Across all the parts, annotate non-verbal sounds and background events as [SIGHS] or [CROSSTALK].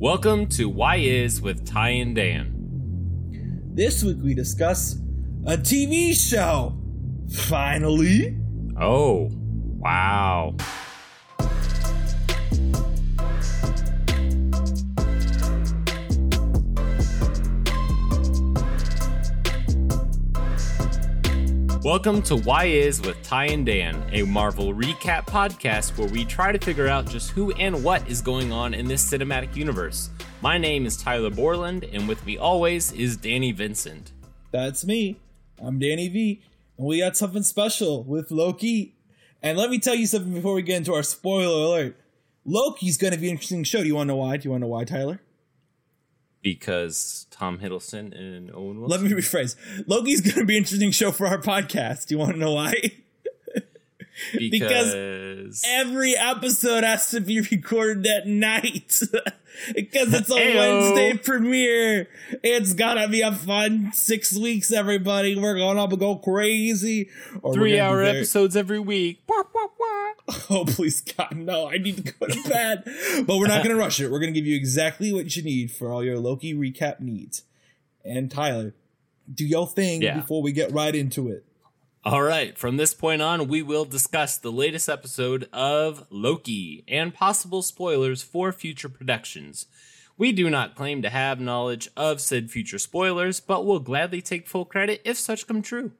Welcome to Why Is with Ty and Dan. This week we discuss a TV show. Finally. Oh, wow. Welcome to Why Is with Ty and Dan, a Marvel recap podcast where we try to figure out just who and what is going on in this cinematic universe. My name is Tyler Borland, and with me always is Danny Vincent. That's me. I'm Danny V, and we got something special with Loki. And let me tell you something before we get into our spoiler alert. Loki's going to be an interesting show. Do you want to know why? Do you want to know why, Tyler? Because Tom Hiddleston and Owen Wilson. Let me rephrase. Loki's going to be an interesting show for our podcast. Do you want to know why? [LAUGHS] because, every episode has to be recorded at night [LAUGHS] because it's a. Wednesday premiere. It's gonna be a fun six weeks, everybody. We're gonna go crazy. Or Three hour episodes every week. [LAUGHS] Oh please God, no! I need to go to bed. but we're not gonna [LAUGHS] rush it. We're gonna give you exactly what you need for all your Loki recap needs. And Tyler, do your thing Yeah. before we get right into it. All right, from this point on, we will discuss the latest episode of Loki and possible spoilers for future productions. We do not claim to have knowledge of said future spoilers, but will gladly take full credit if such come true.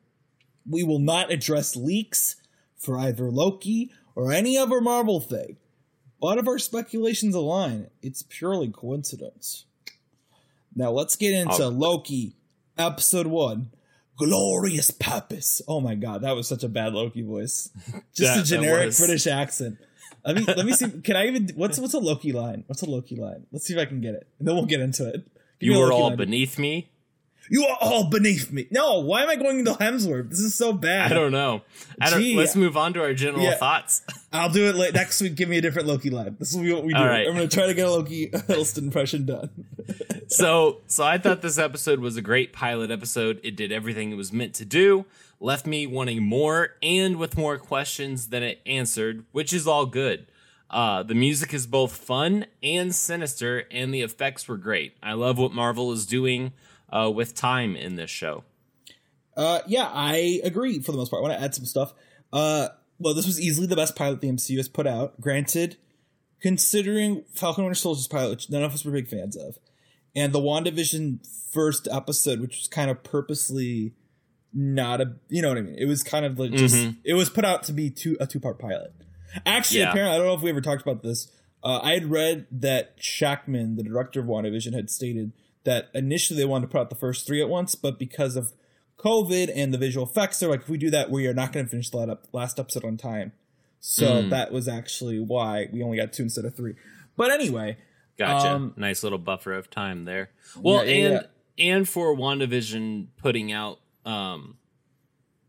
we will not address leaks for either Loki or any other Marvel thing. But if our speculations align, it's purely coincidence. Now let's get into Oh. Loki, episode one. Glorious purpose. Oh my god, that was such a bad Loki voice. [LAUGHS] Just That- a generic. British accent. Let me let me see. [LAUGHS] Can I even? What's what's a Loki line? What's a Loki line? Let's see if I can get it. And then we'll get into it. Give You were all line. beneath me. You are all beneath me. No, why am I going into Hemsworth? This is so bad. I don't know. I don't, Gee. let's move on to our general Yeah. thoughts. [LAUGHS] I'll do it late next week. Give me a different Loki line. This will be what we do. All right. I'm going to try to get a Loki [LAUGHS] Hiddleston impression done. [LAUGHS] so so I thought this episode was a great pilot episode. It did everything it was meant to do, left me wanting more and with more questions than it answered, which is all good. Uh, the music is both fun and sinister, and the effects were great. I love what Marvel is doing uh, with time in this show. Uh, yeah, I agree for the most part. I want to add some stuff. Uh, well, this was easily the best pilot the MCU has put out. Granted, considering Falcon Winter Soldier's pilot, which none of us were big fans of, and the WandaVision first episode, which was kind of purposely not a, you know what I mean? It was kind of like just, Mhm. it was put out to be two, a two part pilot. Actually, Yeah. apparently, I don't know if we ever talked about this. Uh, I had read that Shakman, the director of WandaVision, had stated that initially they wanted to put out the first three at once, but because of COVID and the visual effects, they're like, if we do that, we are not going to finish the last episode on time. So Mm. that was actually why we only got two instead of three. But anyway, Gotcha. Um, nice little buffer of time there. Well, Yeah, yeah, and and for WandaVision putting out um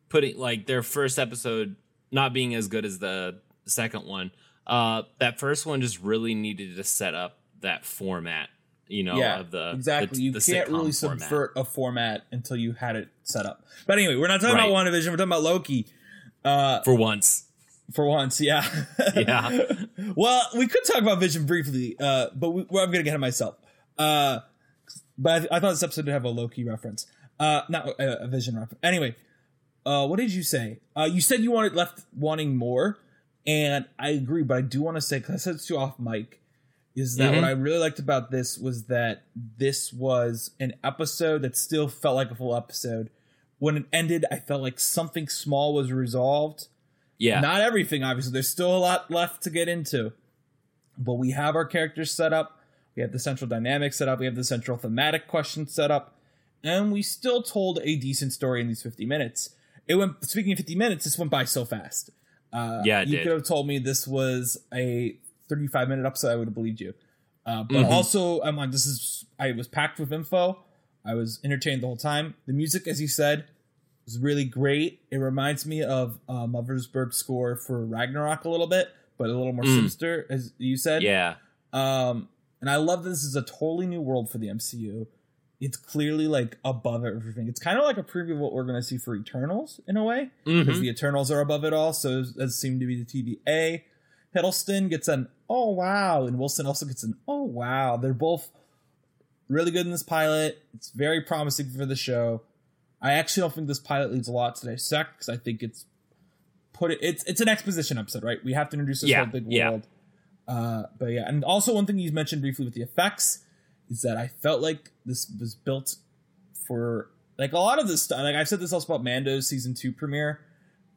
putting like their first episode not being as good as the second one. Uh that first one just really needed to set up that format, you know, yeah, of the exactly. the- you the can't really format. subvert a format until you had it set up. But anyway, we're not talking Right. about WandaVision. We're talking about Loki. Uh, for once. for once, yeah. [LAUGHS] Yeah. well, we could talk about Vision briefly, uh, but we, well, I'm going to get of myself. Uh, but I, I thought this episode would have a Loki reference, uh, not a, a Vision reference. Anyway, uh, what did you say? Uh, you said you wanted left wanting more, and I agree. But I do want to say because I said it to you off mic, is that Mhm. what I really liked about this was that this was an episode that still felt like a full episode. When it ended, I felt like something small was resolved. Yeah. Not everything, obviously. There's still a lot left to get into. But we have our characters set up. We have the central dynamic set up. We have the central thematic question set up. And we still told a decent story in these 50 minutes. It went, speaking of 50 minutes, this went by so fast. Uh, Yeah, you did. could have told me this was a 35 minute episode. I would have believed you. Uh, but Mhm. also, I'm like, this is, I was packed with info. I was entertained the whole time. The music, as you said, was really great. It reminds me of uh, score for Ragnarok a little bit, but a little more Mm. sinister, as you said. yeah. Um, and I love that this is a totally new world for the MCU. It's clearly like above everything. It's kind of like a preview of what we're going to see for Eternals in a way, because Mhm. the Eternals are above it all. So as seemed to be the TVA. Hiddleston gets an oh wow, and Wilson also gets an oh wow. They're both really good in this pilot. It's very promising for the show. I actually don't think this pilot leads a lot to dissect because I think it's put it. It's it's an exposition episode, right? We have to introduce this Yeah, whole big yeah. world. Uh, but yeah, and also one thing you mentioned briefly with the effects is that I felt like this was built for like a lot of this stuff. Like I've said this also about Mando's season two premiere,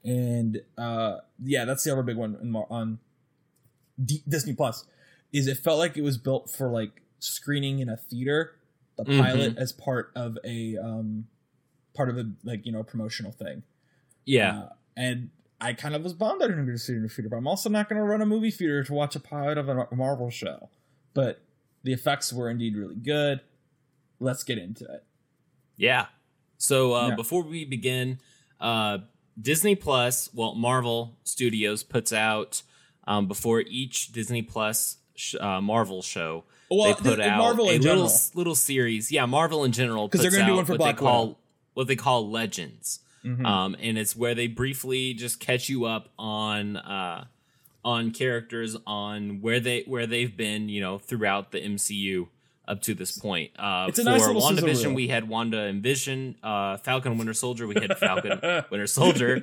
and uh, yeah, that's the other big one in, on D- Disney Plus. Is it felt like it was built for like screening in a theater, the Mhm. pilot as part of a um, part of a like you know promotional thing. Yeah. Uh, and I kind of was bummed I didn't go to see it in a theater, but I'm also not going to run a movie theater to watch a pilot of a Marvel show. But the effects were indeed really good. Let's get into it. Yeah. So uh, Yeah. before we begin, uh, Disney Plus, well, Marvel Studios puts out um, before each Disney Plus sh- uh, Marvel show, Well, they put th- out Marvel a in little general. little series. Yeah, Marvel in general because they're gonna do one for what Black they call Widow. what they call Legends, Mhm. um, and it's where they briefly just catch you up on. Uh, on characters on where they where they've been you know throughout the MCU up to this point. Uh, It's a for nice little WandaVision, we had Wanda and Vision. Uh, Falcon Winter Soldier, we had Falcon [LAUGHS] Winter Soldier.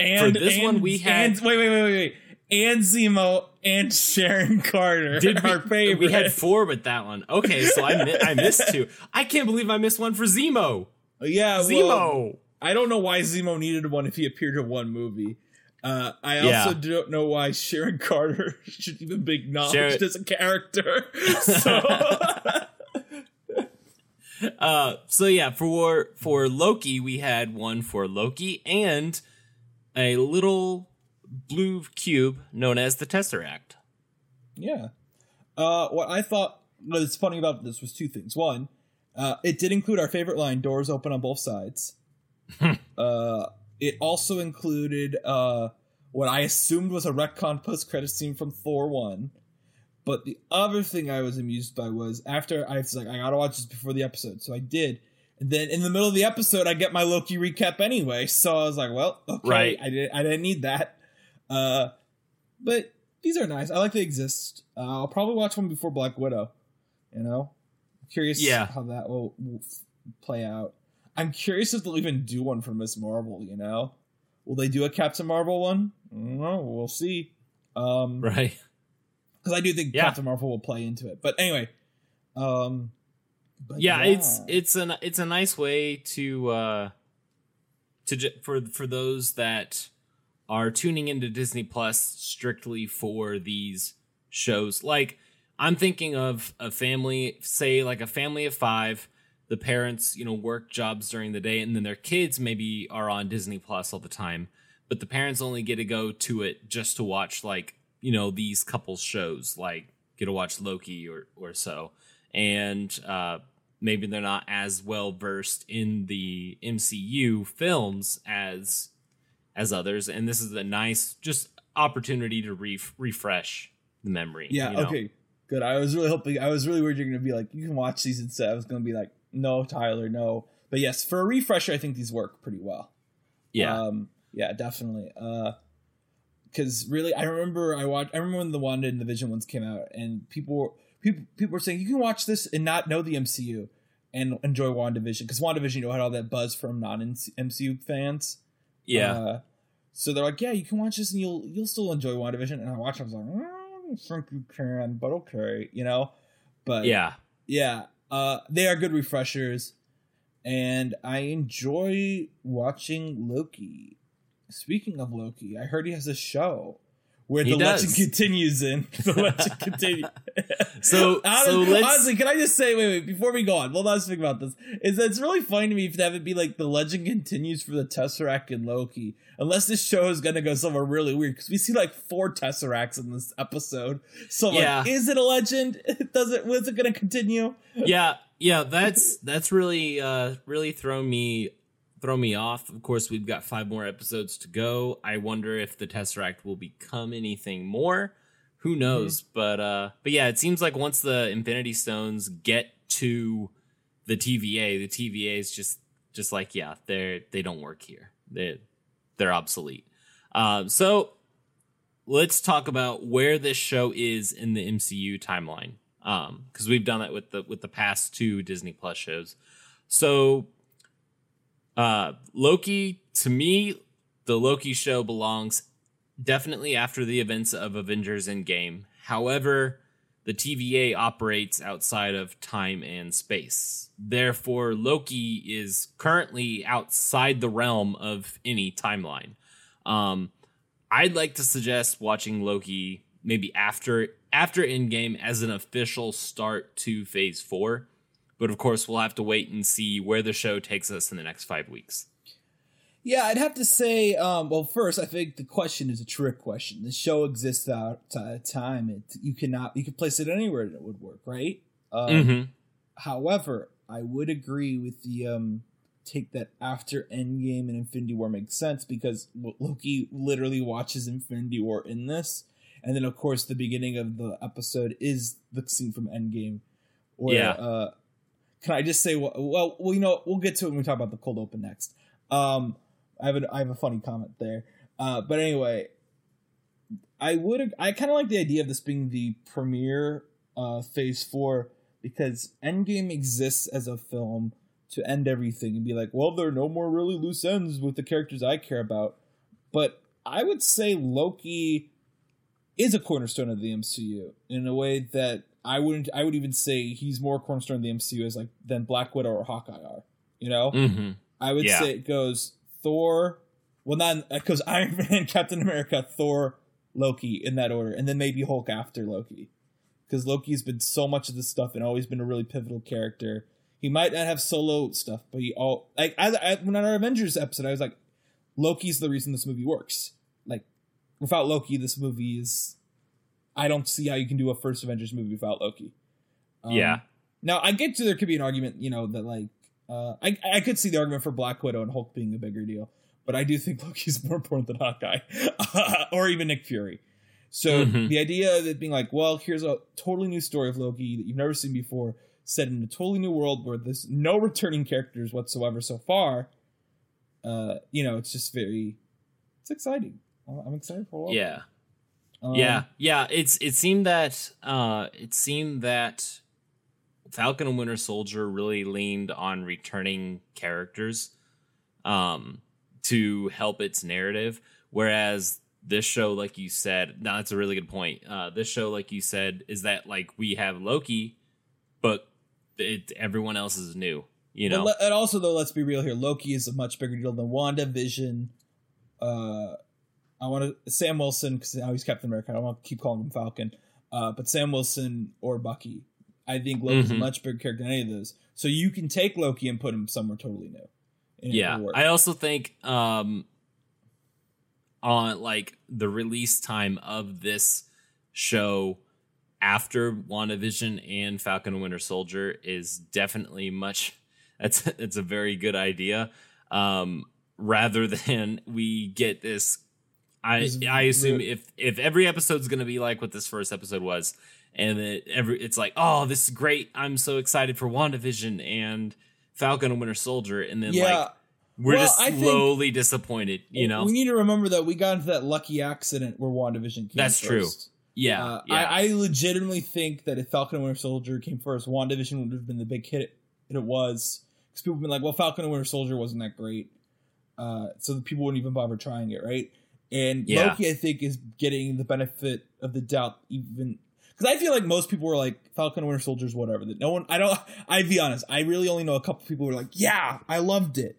and for this and- one, we had- and, wait, wait, wait, wait, wait, and Zemo and Sharon Carter. Did we, our favorite? we had four with that one. Okay, so I mi- I missed two. I can't believe I missed one for Zemo. yeah, well, Zemo. I don't know why Zemo needed one if he appeared in one movie. Uh, I Yeah. also don't know why Sharon Carter [LAUGHS] should even be acknowledged Sharon- as a character. [LAUGHS] So [LAUGHS] Uh, so yeah, for for Loki, we had one for Loki and a little blue cube known as the Tesseract. yeah, uh, what I thought was funny about this was two things. One, uh, it did include our favorite line: "Doors open on both sides." [LAUGHS] uh, it also included uh, what I assumed was a retcon post credit scene from Thor one. But the other thing I was amused by was after I was like, I gotta watch this before the episode, so I did. And then in the middle of the episode, I get my Loki recap anyway. So I was like, well, okay, Right. I didn't, I didn't need that. Uh, but these are nice. I like they exist. Uh, I'll probably watch one before Black Widow. You know, curious Yeah. how that will, will play out. I'm curious if they'll even do one for Miss Marvel. You know, will they do a Captain Marvel one? I. We'll see. Um, [LAUGHS] Right. because I do think Yeah. Captain Marvel will play into it. But anyway, um, but yeah, it's it's an it's a nice way to uh to for for those that are tuning into Disney Plus strictly for these shows. Like I'm thinking of a family, say like a family of 5, the parents, you know, work jobs during the day and then their kids maybe are on Disney Plus all the time, but the parents only get to go to it just to watch like, you know, these couple shows, like get to watch Loki or or so. And uh maybe they're not as well versed in the MCU films as as others and this is a nice just opportunity to re- refresh the memory yeah, you know? okay, good. I was really hoping. I was really worried you're going to be like, you can watch these instead. I was going to be like, no, Tyler, no. But yes, for a refresher, I think these work pretty well. yeah um, yeah, definitely. Uh, because really, I remember I watched. I remember when the Wanda and the Vision ones came out, and people were people people were saying you can watch this and not know the MCU and enjoy WandaVision because WandaVision, you know, had all that buzz from non MCU fans. Yeah Uh, so they're like, yeah, you can watch this and you'll you'll still enjoy WandaVision. And I watched, it, I was like, mm, I think you can, but okay, you know. But yeah yeah, uh, they are good refreshers, and I enjoy watching Loki. Speaking of Loki, I heard he has a show where He the does. legend continues in. [LAUGHS] The legend continues. So- [LAUGHS] so let's- honestly, can I just say, wait, wait, before we go on, one last thing about this is that it's really funny to me to have it be like the legend continues for the Tesseract and Loki, unless this show is gonna go somewhere really weird because we see like four Tesseracts in this episode. So, Yeah. like, is it a legend? [LAUGHS] Does it? Was it gonna continue? yeah yeah that's that's really uh really thrown me throw me off. Of course we've got five more episodes to go. I wonder if the tesseract will become anything more. Who knows? But uh but yeah it seems like once the infinity stones get to the tva the tva is just just like yeah they're they don't work here. They they're obsolete. Um so let's talk about where this show is in the MCU timeline. Um, because we've done that with the with the past two Disney Plus shows. So, uh, Loki to me, the Loki show belongs definitely after the events of Avengers Endgame. However, the TVA operates outside of time and space. Therefore, Loki is currently outside the realm of any timeline. Um, I'd like to suggest watching Loki maybe after after Endgame as an official start to Phase Four, but of course we'll have to wait and see where the show takes us in the next five weeks. Yeah, I'd have to say. Um, well, first, I think the question is a trick question. The show exists outside of time. It you cannot you could place it anywhere and it would work, right? Um, Mm-hmm. However, I would agree with the um, take that after Endgame and Infinity War makes sense because Loki literally watches Infinity War in this, and then of course the beginning of the episode is the scene from Endgame. Where, Yeah. Uh, can I just say? Well, well, you know, we'll get to it when we talk about the cold open next. Um, I have a, I have a funny comment there. Uh, but anyway, I would I kind of like the idea of this being the premiere uh, phase four because Endgame exists as a film to end everything and be like, well, there are no more really loose ends with the characters I care about. But I would say Loki is a cornerstone of the MCU in a way that I wouldn't. I would even say he's more cornerstone of the MCU as like than Black Widow or Hawkeye are. You know, Mm-hmm. I would Yeah. say it goes Thor. Well, not it goes [LAUGHS] Iron Man, Captain America, Thor, Loki in that order, and then maybe Hulk after Loki, because Loki's been so much of this stuff and always been a really pivotal character. He might not have solo stuff, but he all like I, I when on our Avengers episode, I was like, Loki's the reason this movie works. Like, without Loki, this movie is. I don't see how you can do a first Avengers movie without Loki. Um, yeah. now I get to there could be an argument, you know, that like uh, I I could see the argument for Black Widow and Hulk being a bigger deal, but I do think [LAUGHS] Loki's more important than Hawkeye [LAUGHS] or even Nick Fury. So Mhm. the idea of it being like, well, here's a totally new story of Loki that you've never seen before, set in a totally new world where there's no returning characters whatsoever so far. Uh, you know, it's just very, it's exciting. I'm I'm excited for a while. Yeah. Um, yeah. Yeah. It's it seemed that uh it seemed that Falcon and Winter Soldier really leaned on returning characters um to help its narrative. Whereas this show, like you said, no, that's a really good point. Uh this show, like you said, is that like we have Loki, but it everyone else is new. You know? and also though, let's be real here. Loki is a much bigger deal than WandaVision. Uh, I want to Sam Wilson because now he's Captain America. I don't want to keep calling him Falcon. Uh, but Sam Wilson or Bucky, I think Loki's a Mhm. much bigger character than any of those. So you can take Loki and put him somewhere totally new. yeah i also think um on like the release time of this show after WandaVision and Falcon and Winter Soldier is definitely much [LAUGHS] that's it's a very good idea um rather [LAUGHS] than we get this I I assume if if every episode's going to be like what this first episode was and it every it's like oh this is great I'm so excited for WandaVision and Falcon and Winter Soldier and then yeah. like we're Well, just slowly disappointed, you know. we need to remember that we got into that lucky accident where WandaVision came That's true. yeah, Uh, yeah, I, I legitimately think that if Falcon and Winter Soldier came first, WandaVision would have been the big hit that it was. Because people have been like, well, Falcon and Winter Soldier wasn't that great. Uh, so the people wouldn't even bother trying it, right? And Yeah. Loki, I think, is getting the benefit of the doubt even. Because I feel like most people were like, Falcon and Winter Soldier's whatever. That no one, I don't, i be honest, I really only know a couple people who are like, yeah, I loved it.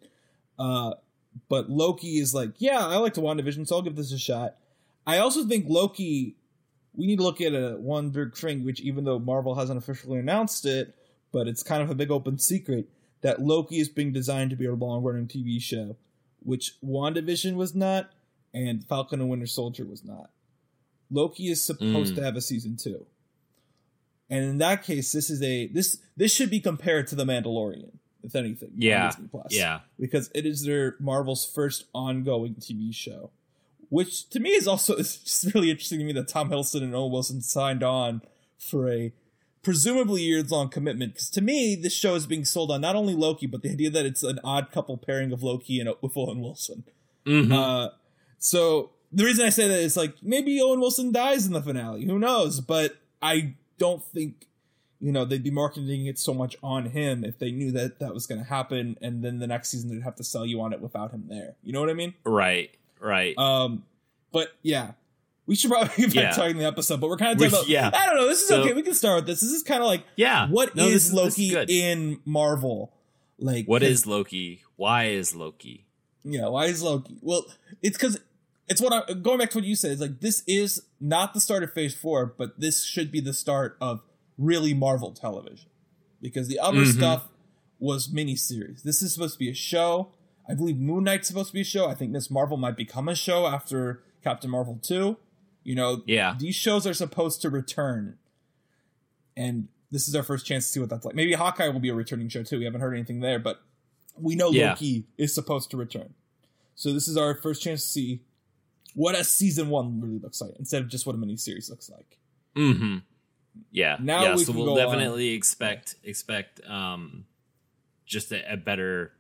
Uh, but Loki is like, yeah, I liked WandaVision, so I'll give this a shot. I also think Loki, we need to look at a one big thing, which even though Marvel hasn't officially announced it, but it's kind of a big open secret that Loki is being designed to be a long running TV show, which WandaVision was not, and Falcon and Winter Soldier was not. Loki is supposed Mm. to have a season two. And in that case, this is a this this should be compared to The Mandalorian, if anything. Yeah. Disney Plus yeah, because it is their Marvel's first ongoing TV show, which to me is also [LAUGHS] it's just really interesting to me that Tom Hiddleston and Owen Wilson signed on for a presumably years long commitment. Because to me, this show is being sold on not only Loki, but the idea that it's an odd couple pairing of Loki and with Owen Wilson. Mhm. Uh, so the reason I say that is like maybe Owen Wilson dies in the finale. Who knows? But I don't think you know they'd be marketing it so much on him if they knew that that was going to happen, and then the next season they'd have to sell you on it without him there. You know what I mean? Right. Right. Um, but yeah, we should probably [LAUGHS] back Yeah. talking the episode. But we're kind of We- talking about. yeah. I don't know. This is So- okay. We can start with this. This is kind of like yeah. what is No, this is- this is Loki good. in Marvel? Like what is Loki? Why is Loki? Yeah, why is Loki? Well, it's because it's what I'm going back to what you said. It's like this is not the start of Phase Four, but this should be the start of really Marvel television because the other Mhm. stuff was miniseries. This is supposed to be a show. I believe Moon Knight's supposed to be a show. I think Miss Marvel might become a show after Captain Marvel two. You know, Yeah. these shows are supposed to return, and this is our first chance to see what that's like. Maybe Hawkeye will be a returning show too. We haven't heard anything there, but we know Yeah. Loki is supposed to return. So this is our first chance to see what a season one really looks like instead of just what a miniseries looks like. Mm-hmm. Yeah. Now yeah, we so we'll definitely expect expect um just a, a better,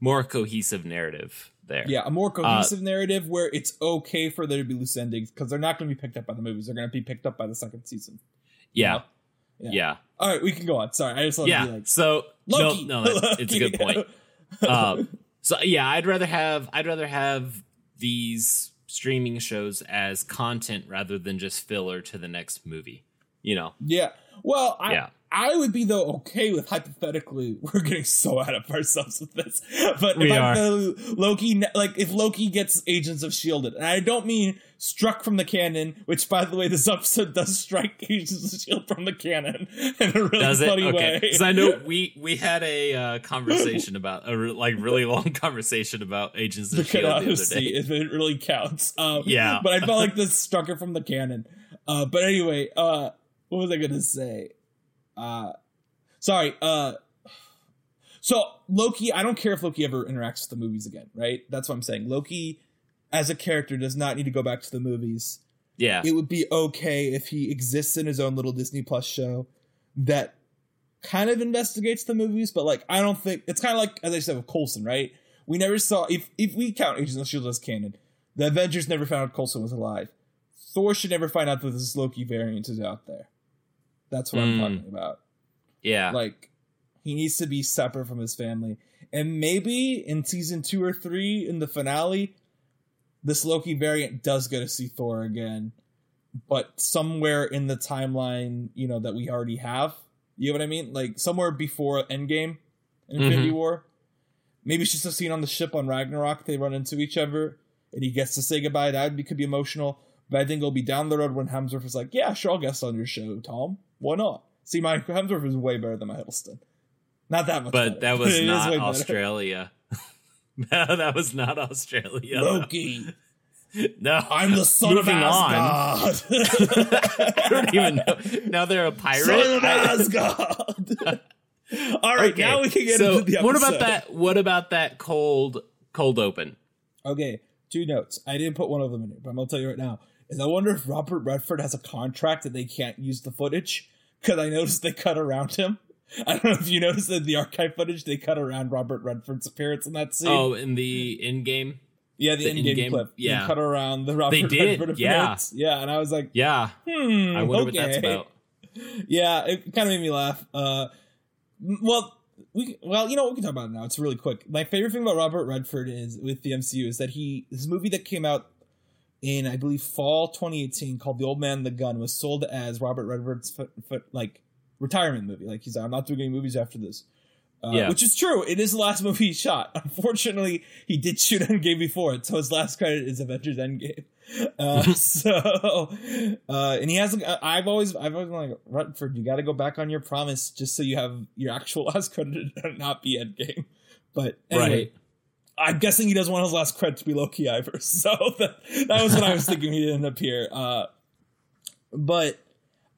more cohesive narrative there. Yeah, a more Uh, cohesive narrative where it's okay for there to be loose endings because they're not going to be picked up by the movies. They're going to be picked up by the second season. Yeah. Yeah. Yeah. All right, we can go on. Sorry, I just want Yeah. to be like so Loki. no, no, it's a good [LAUGHS] point. Um, so yeah, I'd rather have I'd rather have these streaming shows as content rather than just filler to the next movie. You know. yeah. Well, I Yeah. I would be though okay with hypothetically. [LAUGHS] We're getting so out of ourselves with this, [LAUGHS] but We if are. Loki, like if Loki gets Agents of Shielded, and I don't mean struck from the canon, which by the way, this episode does strike [LAUGHS] Agents of Shield from the canon in a really Does it? funny Okay. way. Because I know we we had a uh, conversation about a re- like really long conversation about Agents of the Shield the other day. if it really counts. Um, Yeah. but I felt like this struck it from the canon. Uh, but anyway, uh, what was I gonna say? Uh, sorry. Uh, so Loki, I don't care if Loki ever interacts with the movies again, right? That's what I'm saying. Loki, as a character, does not need to go back to the movies. Yeah. It would be okay if he exists in his own little Disney Plus show that kind of investigates the movies, but like I don't think it's kind of like as I said with Coulson, right? We never saw if if we count Agents of Shield as canon, the Avengers never found out Coulson was alive. Thor should never find out that this Loki variant is out there. That's what I'm Mm. talking about. yeah. Like he needs to be separate from his family, and maybe in season two or three in the finale, this Loki variant does get to see Thor again, but somewhere in the timeline, you know, that we already have. You know what I mean? Like somewhere before Endgame, Infinity Mhm. War. Maybe it's just a scene on the ship on Ragnarok. They run into each other, and he gets to say goodbye. That would be, could be emotional. But I think it'll be down the road when Hemsworth is like, "Yeah, sure, I'll guest on your show, Tom. Why not?" See, my Hemsworth is way better than my Hiddleston. Not that much, but better, that was [LAUGHS] not. Australia. [LAUGHS] no, that was not Australia. Loki, [LAUGHS] No, I'm the son Moving of on. Asgard. I don't even know. Now they're a pirate. son of Asgard. All right, Okay, now we can get so into the episode. what about that? What about that cold cold open? Okay, two notes. I didn't put one of them in here, but I'm gonna tell you right now. Is I wonder if Robert Redford has a contract that they can't use the footage because I noticed they cut around him. I don't know if you noticed that the archive footage they cut around Robert Redford's appearance in that scene. Oh, in the Endgame. yeah, the, the Endgame, Endgame- clip. They yeah. cut around the Robert They did, Redford yeah. appearance. yeah, and I was like, Yeah, hmm, I wonder okay. what that's about. [LAUGHS] Yeah, it kind of made me laugh. Uh, well, we well, you know, we can talk about it now. It's really quick. My favorite thing about Robert Redford is with the MCU is that he this movie that came out in I believe fall 2018 called The Old Man and the Gun was sold as Robert Redford's foot, foot, like retirement movie. Like he's like, I'm not doing any movies after this. Uh, Yeah. Which is true. It is the last movie he shot. [LAUGHS] Unfortunately, he did shoot Endgame before it, so his last credit is Avengers Endgame. [LAUGHS] Uh, [LAUGHS] so, uh, and he has. I've always, I've always been like Redford. You got to go back on your promise, just so you have your actual last credit and not be Endgame. But anyway, Right. I'm guessing he doesn't want his last credit to be Loki Ivor. [LAUGHS] So that, that was what I was thinking. He didn't appear. Uh, but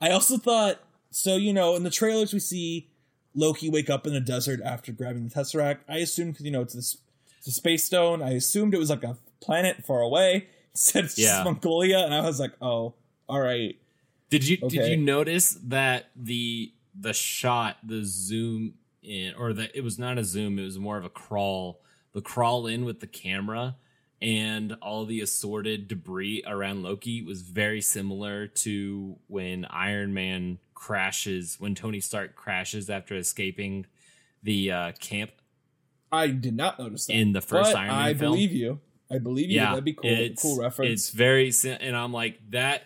I also thought so. You know, in the trailers we see Loki wake up in the desert after grabbing the Tesseract. I assumed because you know it's this it's a space stone. I assumed it was like a planet far away. [LAUGHS] Said it's Yeah. just Mongolia, and I was like, oh, all right. Did you Okay. did you notice that the the shot, the zoom in, or that it was not a zoom, it was more of a crawl. The crawl in with the camera and all the assorted debris around Loki was very similar to when Iron Man crashes, when Tony Stark crashes after escaping the uh, camp I did not notice that in the first Iron Man I film. believe you. I believe you. yeah, That'd be cool. It's, cool reference. It's very, and I'm like that.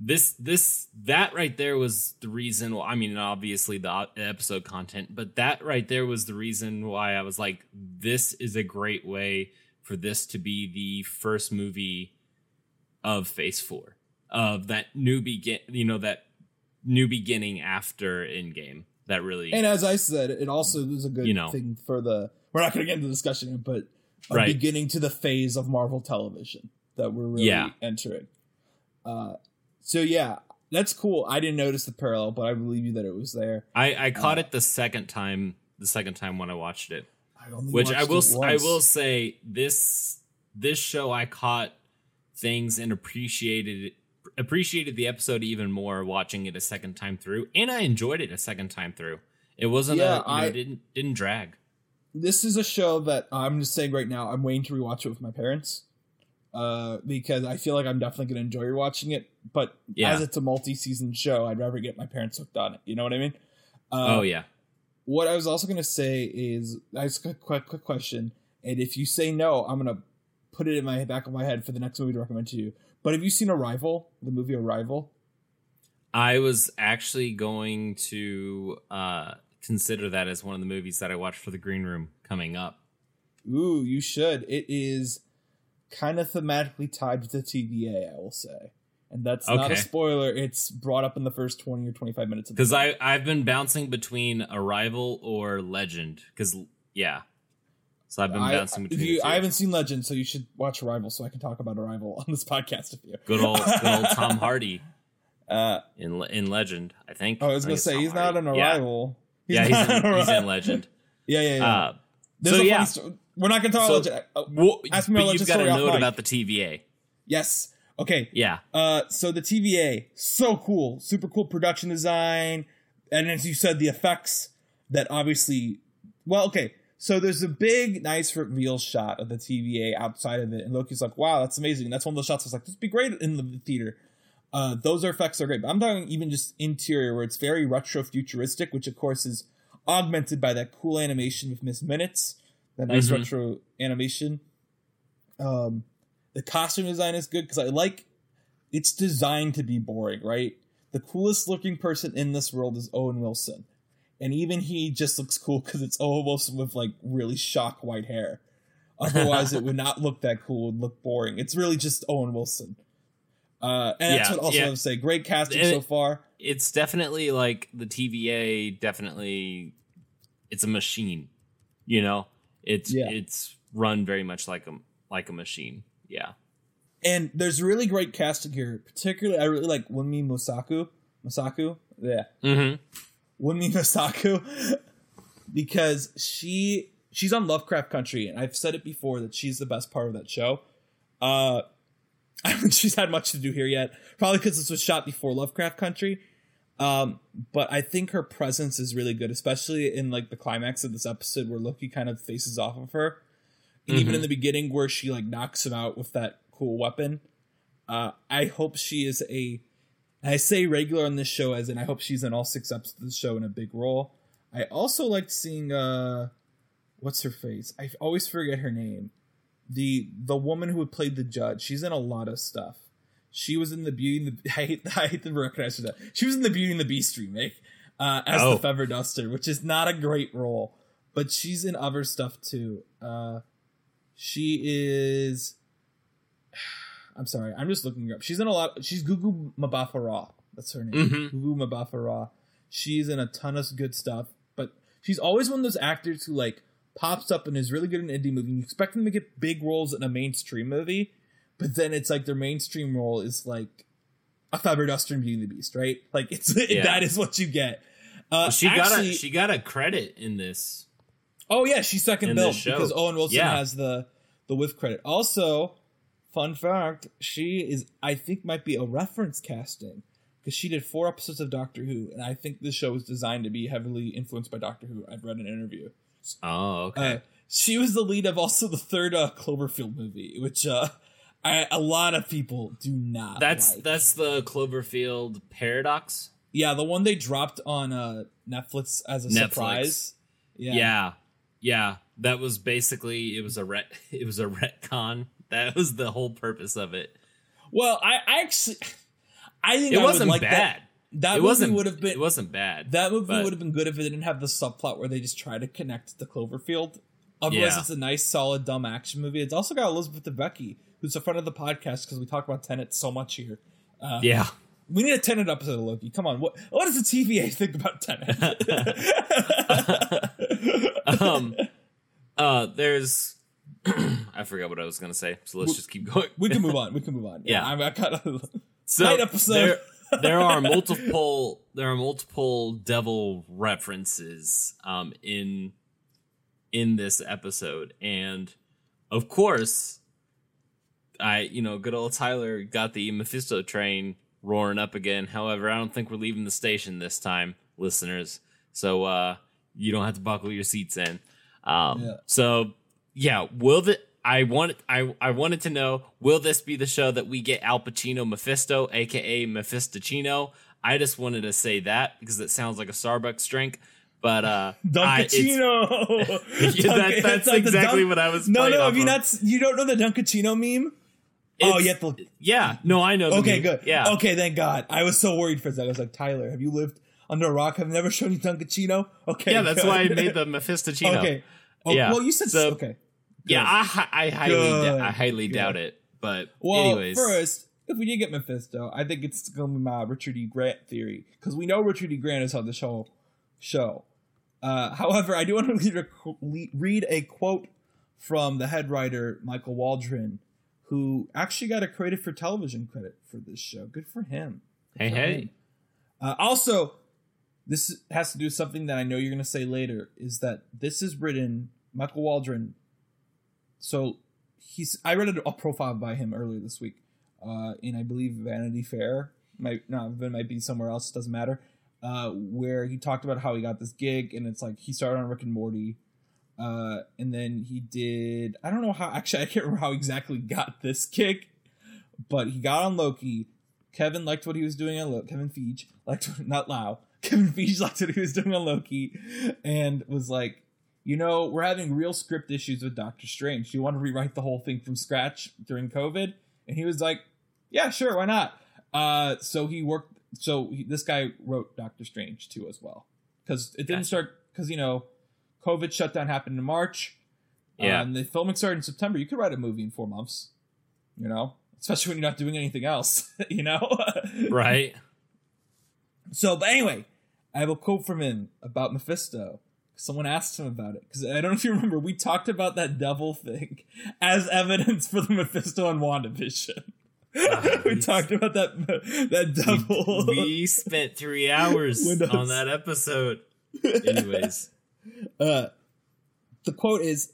This, this, that right there was the reason. Why, I mean, obviously the episode content, but that right there was the reason why I was like, this is a great way for this to be the first movie of Phase Four of that new begin. You know that new beginning after Endgame. That really And as I said, it also is a good You know. thing for the. We're not going to get into the discussion, but a Right. beginning to the phase of Marvel television that we're really Yeah. entering. Uh, so yeah, that's cool. I didn't notice the parallel, but I believe you that it was there. I, I caught Uh, it the second time. The second time when I watched it. I which I will I will say this this show I caught things and appreciated appreciated the episode even more watching it a second time through and I enjoyed it a second time through. It wasn't Yeah, a, you know, I- didn't didn't drag. this is a show that I'm just saying right now. I'm waiting to rewatch it with my parents, uh, because I feel like I'm definitely going to enjoy watching it. But Yeah. as it's a multi-season show, I'd rather get my parents hooked on it. You know what I mean? Uh, oh yeah. What I was also going to say is, I just got a quick, quick question, and if you say no, I'm going to put it in my back of my head for the next movie to recommend to you. But have you seen Arrival, the movie Arrival? I was actually going to uh consider that as one of the movies that I watched for the green room coming up. Ooh, you should. It is kind of thematically tied to the TVA, I will say. And that's not a spoiler. It's brought up in the first 20 or 25 minutes of the Because. I I've been bouncing between Arrival or Legend. Because yeah, so I've been I, bouncing between. you. I haven't seen Legend, so you should watch Arrival so I can talk about Arrival on this [LAUGHS] podcast with you. good old good old Tom [LAUGHS] Hardy Uh, in in Legend. I think. oh, I was going to it's say, Tom he's Hardy. not an Yeah. Arrival. Yeah, he's, in, he's in Legend. [LAUGHS] Yeah, yeah, yeah. Uh, There's so a yeah. sto- We're not going to talk So- about Legend. Uh, well, Ask me about but Legend you've got off note about the TVA. yes. Okay. Yeah, Uh, so the TVA, so cool, super cool production design, and as you said, the effects that obviously, well, okay. So there's a big, nice reveal shot of the TVA outside of it, and Loki's like, "Wow, that's amazing." And that's one of those shots I was like, "This would be great in the theater." Uh, those effects are great, but I'm talking even just interior where it's very retro futuristic, which of course is augmented by that cool animation with Miss Minutes, the nice Mhm. retro animation. Um, the costume design is good because I like it's designed to be boring, right? The coolest looking person in this world is Owen Wilson. And even he just looks cool because it's Owen Wilson with like really shock white hair. [LAUGHS] Otherwise, it would not look that cool. It would look boring. It's really just Owen Wilson. Uh, and that's Yeah, what also yeah. I would say. Great casting And so far. it's definitely like the TVA. Definitely, it's a machine. You know, it's Yeah. it's run very much like a like a machine. Yeah. And there's really great casting here. Particularly, I really like Wunmi Mosaku. Mosaku, Yeah. Mm-hmm. Wunmi Mosaku [LAUGHS] because she she's on Lovecraft Country, and I've said it before that she's the best part of that show. Uh, [LAUGHS] I don't think she's had much to do here yet, probably because this was shot before Lovecraft Country. Um, but I think her presence is really good, especially in like the climax of this episode where Loki kind of faces off of her, and even in the beginning where she like knocks him out with that cool weapon. Uh, I hope she is a I say regular on this show as in I hope she's in all six episodes of the show in a big role. I also liked seeing uh what's her face? I always forget her name. The the woman who played the judge. She's in a lot of stuff. She was in the Beauty and the [LAUGHS] I hate I hate to recognize that. She was in the Beauty and the Beast remake uh, as Oh. the Feather Duster, which is not a great role, but she's in other stuff too. Uh, she is. [SIGHS] I'm sorry, I'm just looking her up. She's in a lot. She's Gugu Mbatha-Raw. That's her name. Mhm. Gugu Mbatha-Raw. She's in a ton of good stuff, but she's always one of those actors who like pops up and is really good in an indie movie. You expect them to get big roles in a mainstream movie, but then it's like their mainstream role is like a Feather Duster and Beauty and the Beast, right? Like it's [LAUGHS] Yeah. that is what you get. Uh, Well, she got a she got a credit in this. Oh yeah, she's second billed because Owen Wilson Yeah. has the the whiff credit. Also, fun fact, she is I think might be a reference casting because she did four episodes of Doctor Who, and I think this show was designed to be heavily influenced by Doctor Who. I've read an interview. Oh, okay. Uh, she was the lead of also the third uh, Cloverfield movie, which uh, I, a lot of people do not. That's like. that's the Cloverfield paradox. yeah, the one they dropped on uh, Netflix as a Netflix. surprise. Yeah. yeah, Yeah, that was basically it was a ret [LAUGHS] it was a retcon. That was the whole purpose of it. Well, I, I actually, I think It I wasn't like bad. That, that it movie wasn't would have been It wasn't bad. that movie would have been good if it didn't have the subplot where they just try to connect to Cloverfield. Otherwise, Yeah. it's a nice, solid, dumb action movie. It's also got Elizabeth Debicki, who's a friend of the podcast because we talk about Tenet so much here. Uh, yeah. We need a Tenet episode of Loki. Come on, what what does the TVA think about Tenet? [LAUGHS] [LAUGHS] um uh there's [CLEARS THROAT] I forgot what I was gonna say, so let's just keep going. we can move [LAUGHS] on. We can move on. Yeah. I'm, I kind of So Night episode. there [LAUGHS] there are multiple there are multiple devil references um in in this episode and of course I you know good old Tyler got the Mephisto train roaring up again. However, I don't think we're leaving the station this time, listeners. So uh you don't have to buckle your seats in. Um Yeah. so yeah, will the I wanted I I wanted to know will this be the show that we get Al Pacino Mephisto, aka Mephistochino? I just wanted to say that because it sounds like a Starbucks drink, but uh, [LAUGHS] I- Dunkachino. Yeah, [LAUGHS] that- that's like exactly what I was No, no. Have you not? You don't know the Dunkachino meme? oh, it's- have to. yeah, no, I know. the Okay, meme. good. Yeah, Okay, thank God. I was so worried for a second. I was like, Tyler, have you lived under a rock? I've never [LAUGHS] shown you Dunkachino? Okay. yeah, that's good. why I made the [LAUGHS] Mephistochino. Okay. Oh, Yeah. Well, you said So- okay. Yeah, I, I highly, Good. I highly Good. doubt it. But Well, anyways, first, if we did get Mephisto, I think it's going to be my Richard E. Grant theory because we know Richard E. Grant is on the show. Show. Uh, however, I do want to [LAUGHS] read a, read a quote from the head writer Michael Waldron, who actually got a creative for television credit for this show. Good for him. hey, for hey. Uh, also, this has to do with something that I know you're going to say later. Is that this is written Michael Waldron? So he's I read a, profile by him earlier this week, uh, in I believe Vanity Fair. Might no, it might be somewhere else. Doesn't matter. Uh, where he talked about how he got this gig, and it's like he started on Rick and Morty, uh, and then he did. I don't know how. Actually, I can't remember how exactly got this gig, but he got on Loki. Kevin liked what he was doing on Loki. Kevin Feige liked [LAUGHS] not Lau. Kevin Feige liked what he was doing on Loki, and was like, you know, we're having real script issues with Doctor Strange. Do you want to rewrite the whole thing from scratch during COVID? And he was like, yeah, sure, why not? Uh, so he worked. So he, this guy wrote Doctor Strange too as well because it didn't Gotcha. start because you know, COVID shutdown happened in March. Yeah. Um, the filming started in September. You could write a movie in four months. You know, especially when you're not doing anything else. [LAUGHS] you know. right? So, but anyway, I have a quote from him about Mephisto. Someone asked him about it because I don't [LAUGHS] know if you remember. We talked about that devil thing [LAUGHS] as evidence for the Mephisto and WandaVision. God, [LAUGHS] we we- talked about that that devil. we spent three hours Windows. on that episode. Anyways, uh, the quote is,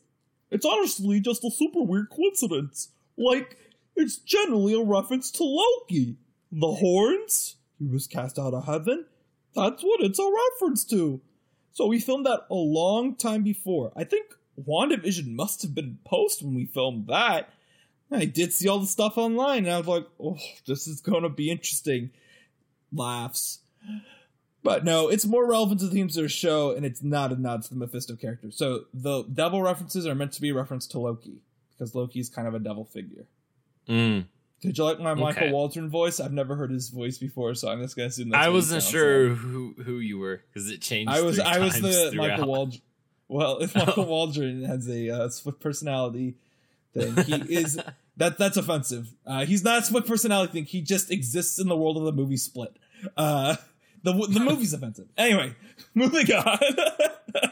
"It's honestly just a super weird coincidence. Like it's generally a reference to Loki. The horns. He was cast out of heaven. That's what it's a reference to. So we filmed that a long time before. I think WandaVision must have been post when we filmed that. I did see all the stuff online, and I was like, "Oh, this is gonna be interesting." Laughs. But no, it's more relevant to the themes of the show, and it's not a nod to the Mephisto character. So the devil references are meant to be a reference to Loki, because Loki is kind of a devil figure. Mm. Did you like my Michael Waldron voice? I've never heard his voice before, so I'm just gonna assume that's I wasn't sure like. who who you were because it changed. I was I was the throughout. Michael Waldron. Well, if [LAUGHS] [LAUGHS] Michael Waldron has a uh, split personality thing, he is [LAUGHS] that that's offensive. Uh, he's not a split personality thing. He just exists in the world of the movie Split. Uh, the the movie's offensive. Anyway, moving on.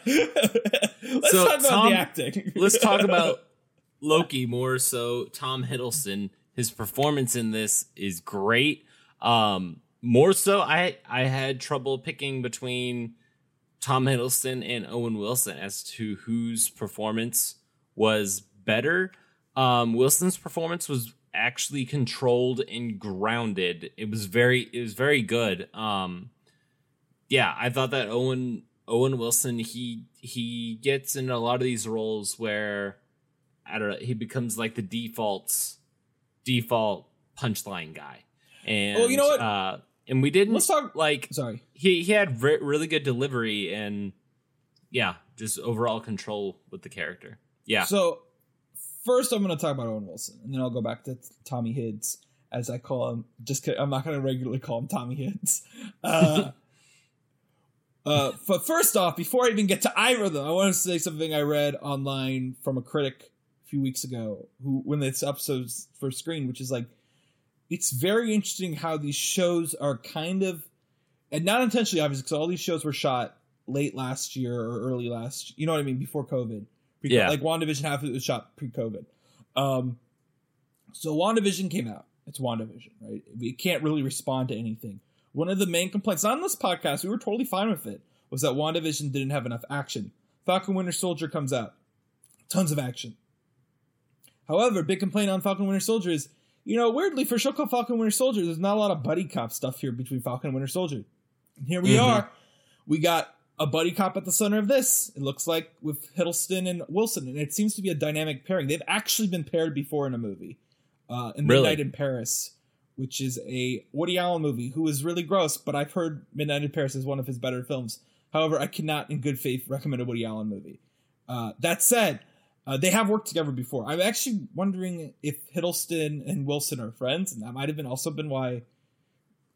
Let's So, talk about Tom, the acting. Let's talk about Loki more. So Tom Hiddleston, his performance in this is great. Um, more so, I I had trouble picking between Tom Hiddleston and Owen Wilson as to whose performance was better. Um, Wilson's performance was actually controlled and grounded. It was very it was very good. Um, yeah, I thought that Owen Owen Wilson he he gets in a lot of these roles where I don't know he becomes like the default default punchline guy. And Oh, you know what? Uh, and we didn't Let's talk- like Sorry. he he had re- really good delivery and yeah, just overall control with the character. Yeah. So first, I'm going to talk about Owen Wilson, and then I'll go back to Tommy Hids, as I call him. Just kidding, I'm not going to regularly call him Tommy Hids. Uh, [LAUGHS] uh, but first off, before I even get to either of them, I want to say something I read online from a critic few weeks ago, who when this episode's first screen, which is like, it's very interesting how these shows are kind of, and not intentionally obvious, because all these shows were shot late last year or early last, you know what I mean, before COVID. Pre- Yeah. Like WandaVision, half of it was shot pre-COVID. Um, so WandaVision came out. It's WandaVision, right? We can't really respond to anything. One of the main complaints on this podcast, we were totally fine with it, was that WandaVision didn't have enough action. Falcon Winter Soldier comes out. Tons of action. However, big complaint on Falcon Winter Soldier is, you know, weirdly, for a show called Falcon Winter Soldier, there's not a lot of buddy cop stuff here between Falcon and Winter Soldier. And here we Mhm. are. We got a buddy cop at the center of this. It looks like with Hiddleston and Wilson, and it seems to be a dynamic pairing. They've actually been paired before in a movie, uh, in Really? Midnight in Paris, which is a Woody Allen movie. Who is really gross, but I've heard Midnight in Paris is one of his better films. However, I cannot, in good faith, recommend a Woody Allen movie. Uh, that said, uh, they have worked together before. I'm actually wondering if Hiddleston and Wilson are friends, and that might have been also been why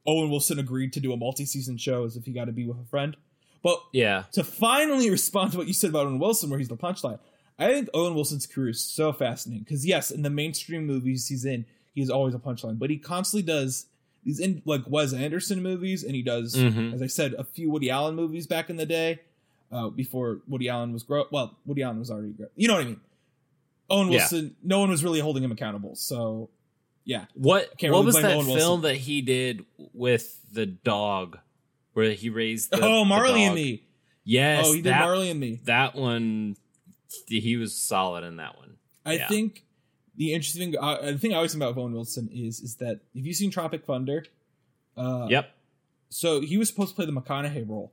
Owen Wilson agreed to do a multi-season show, as if he got to be with a friend. But yeah. to finally respond to what you said about Owen Wilson, where he's the punchline, I think Owen Wilson's career is so fascinating because yes, in the mainstream movies he's in, he's always a punchline, but he constantly does these in like Wes Anderson movies, and he does, Mhm. as I said, a few Woody Allen movies back in the day, uh, before Woody Allen was grow. Well, Woody Allen was already grow. You know what I mean? Owen Yeah. Wilson, no one was really holding him accountable, so yeah. What what really was that Owen Wilson. film that he did with the dog where he raised the, oh, Marley and? Me. Yes. oh, he did that, Marley and Me. that one he was solid in that one. I Yeah. think the interesting thing, uh, the thing I always think about Owen Wilson is is that have you seen Tropic Thunder? Uh, yep. So he was supposed to play the McConaughey role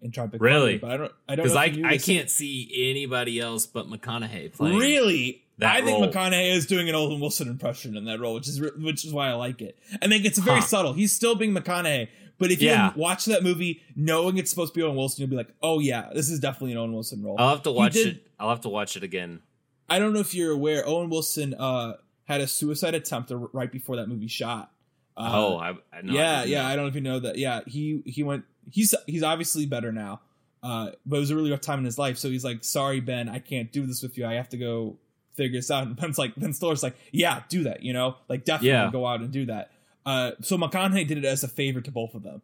in Tropic Really? Thunder, but I don't. I don't Because. I if you knew I can't see anybody else but McConaughey playing. Really, I think. McConaughey is doing an Owen Wilson impression in that role, which is which is why I like it. I think it's very Huh. subtle. He's still being McConaughey, but if you watch that movie knowing it's supposed to be Owen Wilson, you'll be like, oh yeah, this is definitely an Owen Wilson role. I'll have to watch did- it. I'll have to watch it again. I don't know if you're aware, Owen Wilson uh, had a suicide attempt right before that movie shot. Uh, oh, I, I know. yeah, yeah. I don't know if you know that. Yeah, he he went. He's he's obviously better now, uh, but it was a really rough time in his life. So he's like, "Sorry, Ben, I can't do this with you. I have to go figure this out." [LAUGHS] And Ben's like, Ben Stiller's like, "Yeah, do that. You know, like definitely Yeah. go out and do that." Uh, so McConaughey did it as a favor to both of them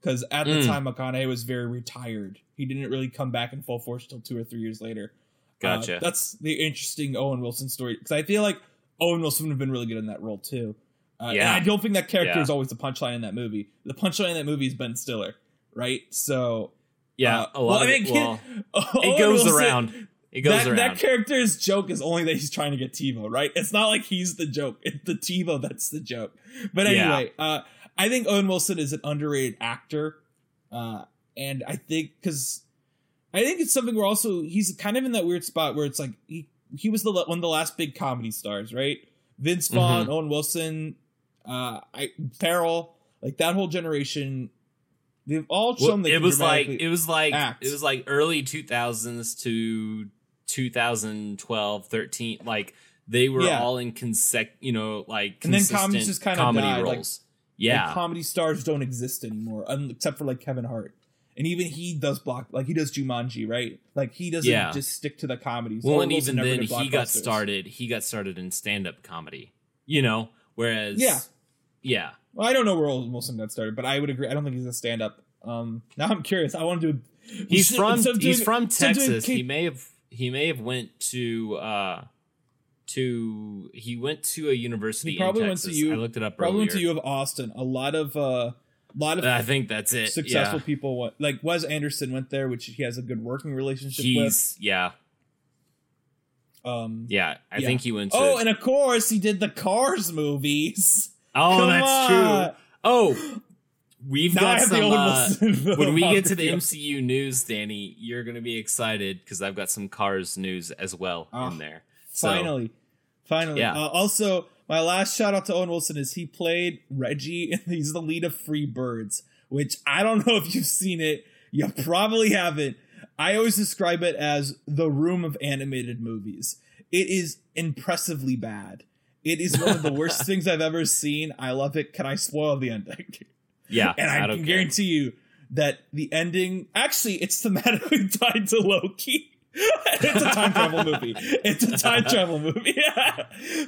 because at the Mm. time McConaughey was very retired. He didn't really come back in full force until two or three years later. Uh, Gotcha. that's the interesting Owen Wilson story because I feel like Owen Wilson would have been really good in that role too. Uh, Yeah. And I don't think that character Yeah. is always the punchline in that movie. The punchline in that movie is Ben Stiller, right? So yeah, uh, a lot well, of I it. Well, [LAUGHS] it goes Wilson- around. It goes that, around. that character's joke is only that he's trying to get TiVo, right? It's not like he's the joke. It's the TiVo that's the joke. But Yeah. anyway, uh, I think Owen Wilson is an underrated actor. Uh, and I think because I think it's something where also he's kind of in that weird spot where it's like he he was the one of the last big comedy stars, right? Vince Vaughn, Mm-hmm. Owen Wilson, uh, I Ferrell, like that whole generation. They've all Well, shown they it was like it was like act. it was like early 2000s to 2012 13 like they were Yeah. all in consec you know like And then comedies just kinda comedy died, like- roles Like, yeah comedy stars don't exist anymore, un- except for like Kevin Hart, and even he does block like he does Jumanji, right? Like he doesn't Yeah. just stick to the comedies. well and even then he got started he got started in stand-up comedy you know whereas Yeah. yeah Well, I don't know where Owen Wilson got started, but I would agree. I don't think he's a stand up. Um, [LAUGHS] now I'm curious. I want to do. he's instead- from of he's from [LAUGHS] of doing texas he may have he may have went to uh to he went to a university He probably in went to Texas. U- I looked it up probably earlier. went to U of Austin. A lot of uh, lot of I think that's it. successful yeah. people went. Like Wes Anderson went there, which he has a good working relationship He's yeah. Um, yeah. I Yeah. think he went to. oh, and of course he did the Cars movies. Oh, come that's on. true. Oh, we've Now got some. Uh, [LAUGHS] when we get to the. MCU news, Danny, you're gonna be excited because I've got some Cars news as well Ah, in there. So, finally, finally. Yeah. Uh, also, my last shout out to Owen Wilson is he played Reggie, and [LAUGHS] he's the lead of Free Birds, which I don't know [LAUGHS] if you've seen it. You probably haven't. I always describe it as the room of animated movies. It is impressively bad. It is one of the worst things I've ever seen. I love it. Can I spoil the ending? yeah, And I, don't can care. guarantee you that the ending actually it's thematically [LAUGHS] tied to Loki. [LAUGHS] it's a time travel movie. It's a time [LAUGHS] travel movie.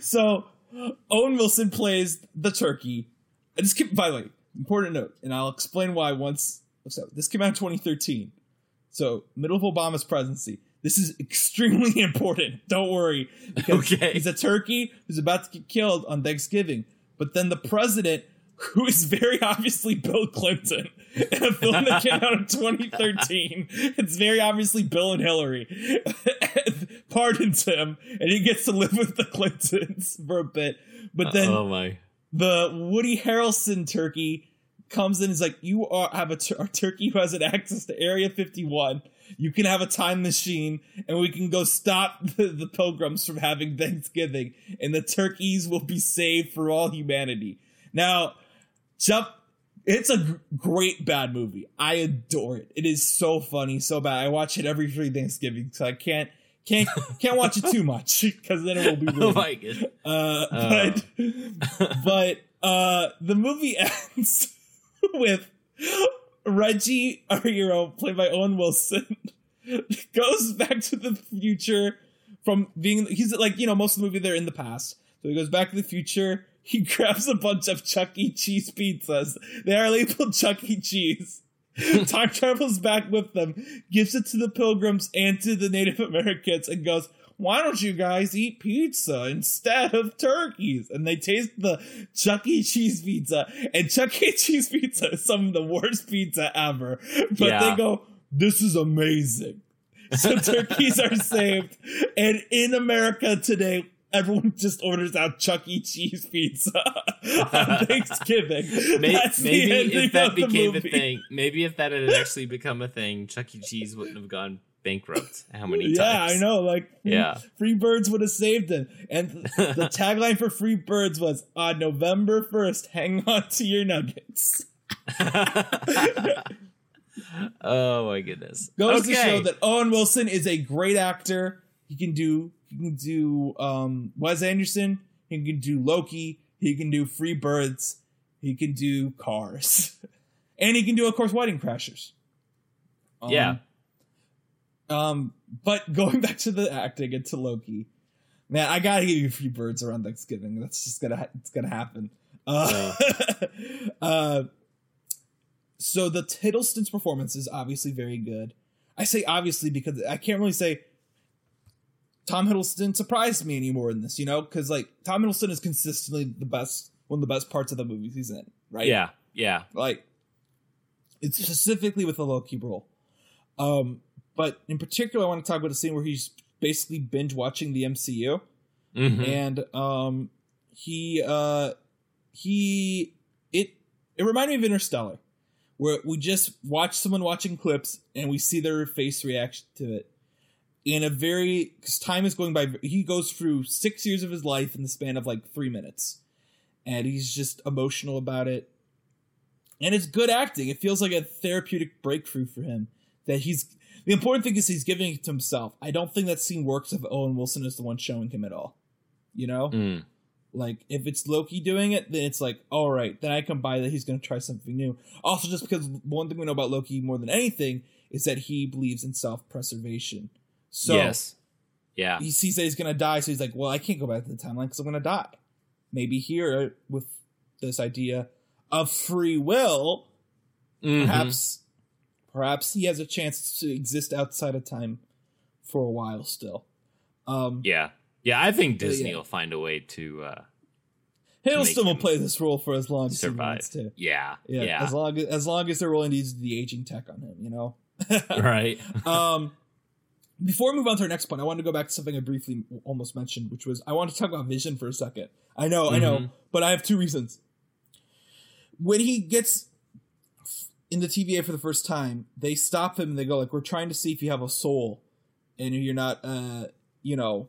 so Owen Wilson plays the turkey. I just keep by the way, important note, and I'll explain why once so this came out in 2013. So middle of Obama's presidency. This is extremely [LAUGHS] important. Don't worry. Okay. he's a turkey who's about to get killed on Thanksgiving. But then the president, who is very obviously Bill Clinton, [LAUGHS] in a film that came out in 2013, it's very obviously Bill and Hillary, [LAUGHS] pardons him, and he gets to live with the Clintons for a bit. But then oh my. the Woody Harrelson turkey comes in and is like, you are have a, tur- a turkey who has an access to Area 51. You can have a time machine and we can go stop [LAUGHS] the, the pilgrims from having Thanksgiving and the turkeys will be saved for all humanity. Now, jump. It's a great bad movie. I adore it. It is so funny, so bad. I watch it every free Thanksgiving, so I can't can't can't watch it too much [LAUGHS] because then it will be [LAUGHS] ruined. Oh my god. Uh, Oh. but but uh, the movie ends with Reggie, our hero, played by Owen Wilson, [LAUGHS] goes back to the future from being he's like you know most of the movie they're in the past, so he goes back to the future. He [LAUGHS] grabs a bunch of Chuck E. Cheese pizzas. They are labeled [LAUGHS] Chuck E. Cheese. Time travels back with them, gives it to the pilgrims and to the Native Americans, and goes, Why don't you guys eat pizza instead of turkeys? And they taste the Chuck E. Cheese pizza, and Chuck E. Cheese pizza is some of the worst pizza ever. But Yeah. they go, This is amazing. So [LAUGHS] turkeys are saved, and in America today, everyone just orders out Chuck E. Cheese pizza [LAUGHS] on Thanksgiving. Maybe ending if that became a thing, maybe if that had actually become a thing, Chuck E. Cheese wouldn't have gone bankrupt. How many Yeah, times? I know. Like, Yeah. Free Birds would have saved them. And th- [LAUGHS] the tagline for Free Birds was on November 1st, hang on to your nuggets. [LAUGHS] oh my goodness. [LAUGHS] Goes okay. to show that Owen Wilson is a great actor. He can do he can do um Wes Anderson, he can do Loki, he can do Free Birds, he can do Cars. and he can do of course Wedding Crashers. Um, Yeah. Um but [LAUGHS] going back to the acting and to Loki. Man, I gotta give you a few Birds around Thanksgiving. That's just gonna ha- it's gonna happen. Uh, [LAUGHS] uh so the Hiddleston's performance is obviously very good. I say obviously because I can't really say Tom Hiddleston surprised me anymore in this, you know, because like Tom Hiddleston is consistently the best, one of the best parts of the movies he's in, right? Yeah, yeah. like it's specifically with the Loki role. Um, but in particular, I want to talk about a scene where he's basically binge watching the MCU Mhm. and um he uh he it it reminded me of interstellar where we just watch someone watching clips and we see their face reaction to it. In a very because time is going by he goes through six years of his life in the span of like three minutes. And he's just emotional about it. And it's good acting. It feels like a therapeutic breakthrough for him that he's the important thing is he's giving it to himself i don't think that scene works if owen wilson is the one showing him at all you know Mm. like if it's Loki doing it, then it's like, all right, then I can buy that he's going to try something new. Also, just because one thing we know about Loki more than anything is that he believes in self-preservation. So yes. Yeah. he sees that he's going to die, so he's like, well, I can't go back to the timeline because I'm going to die. Maybe here with this idea of free will, Mhm. perhaps, perhaps he has a chance to exist outside of time for a while still. Um, Yeah. Yeah, I think Disney yeah. will find a way to uh Hiddleston will play this role for as long as he wants to. Yeah. Yeah, Yeah. as long as as long as they're willing to use the aging tech on him, you know. [LAUGHS] [LAUGHS] right. um, before we move on to our next point, I want to go back to something I briefly almost mentioned, which was I want to talk about Vision for a second. I know, I know, Mhm. but I have two reasons. When he gets in the TVA for the first time, they stop him and they go like, "We're trying to see if you have a soul, and you're not, uh, you know,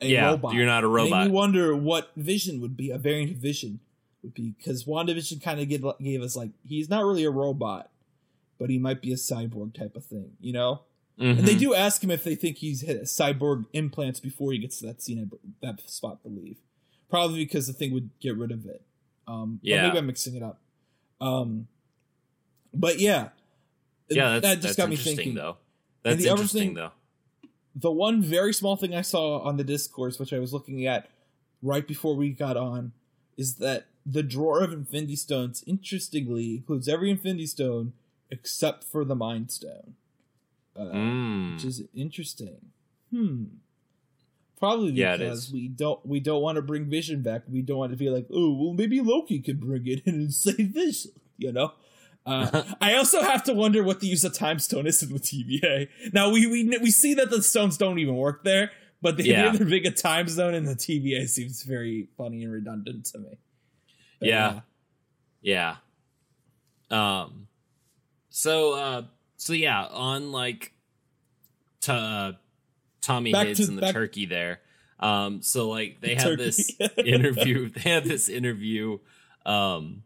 a yeah, robot." you're not a Made robot. me wonder what Vision would be. A variant of Vision would be because WandaVision kind of gave, us like he's not really a robot, but he might be a cyborg type of thing, you know. Mhm. And they do ask him if they think he's hit cyborg implants before he gets to that scene, that spot, believe. Probably because the thing would get rid of it. Um, yeah. Yeah. maybe I'm mixing it up. Um, but yeah. yeah, that just got me thinking. though. That's the other interesting thing- though. The one very small thing I saw on the discourse, which I was looking at right before we got on, is that the drawer of Infinity Stones, interestingly, includes every Infinity Stone except for the Mind Stone. Uh, Mm. which is interesting. Hmm. Probably Yeah, because is. we don't we don't want to bring Vision back. We don't want to be like, oh, well, maybe Loki could bring it in and [LAUGHS] save Vision. You know. Uh, [LAUGHS] I also have to wonder what the use of Time Stone is in the TVA. Now we we we see that the stones don't even work there, but the [LAUGHS] Yeah. idea of being a Time Stone in the TVA seems very funny and redundant to me. But, Yeah. Yeah. Um so uh so yeah, on like to uh, Tommy Back Hids to- and the back- turkey there. Um so like they [LAUGHS] The have turkey. this interview they have this interview um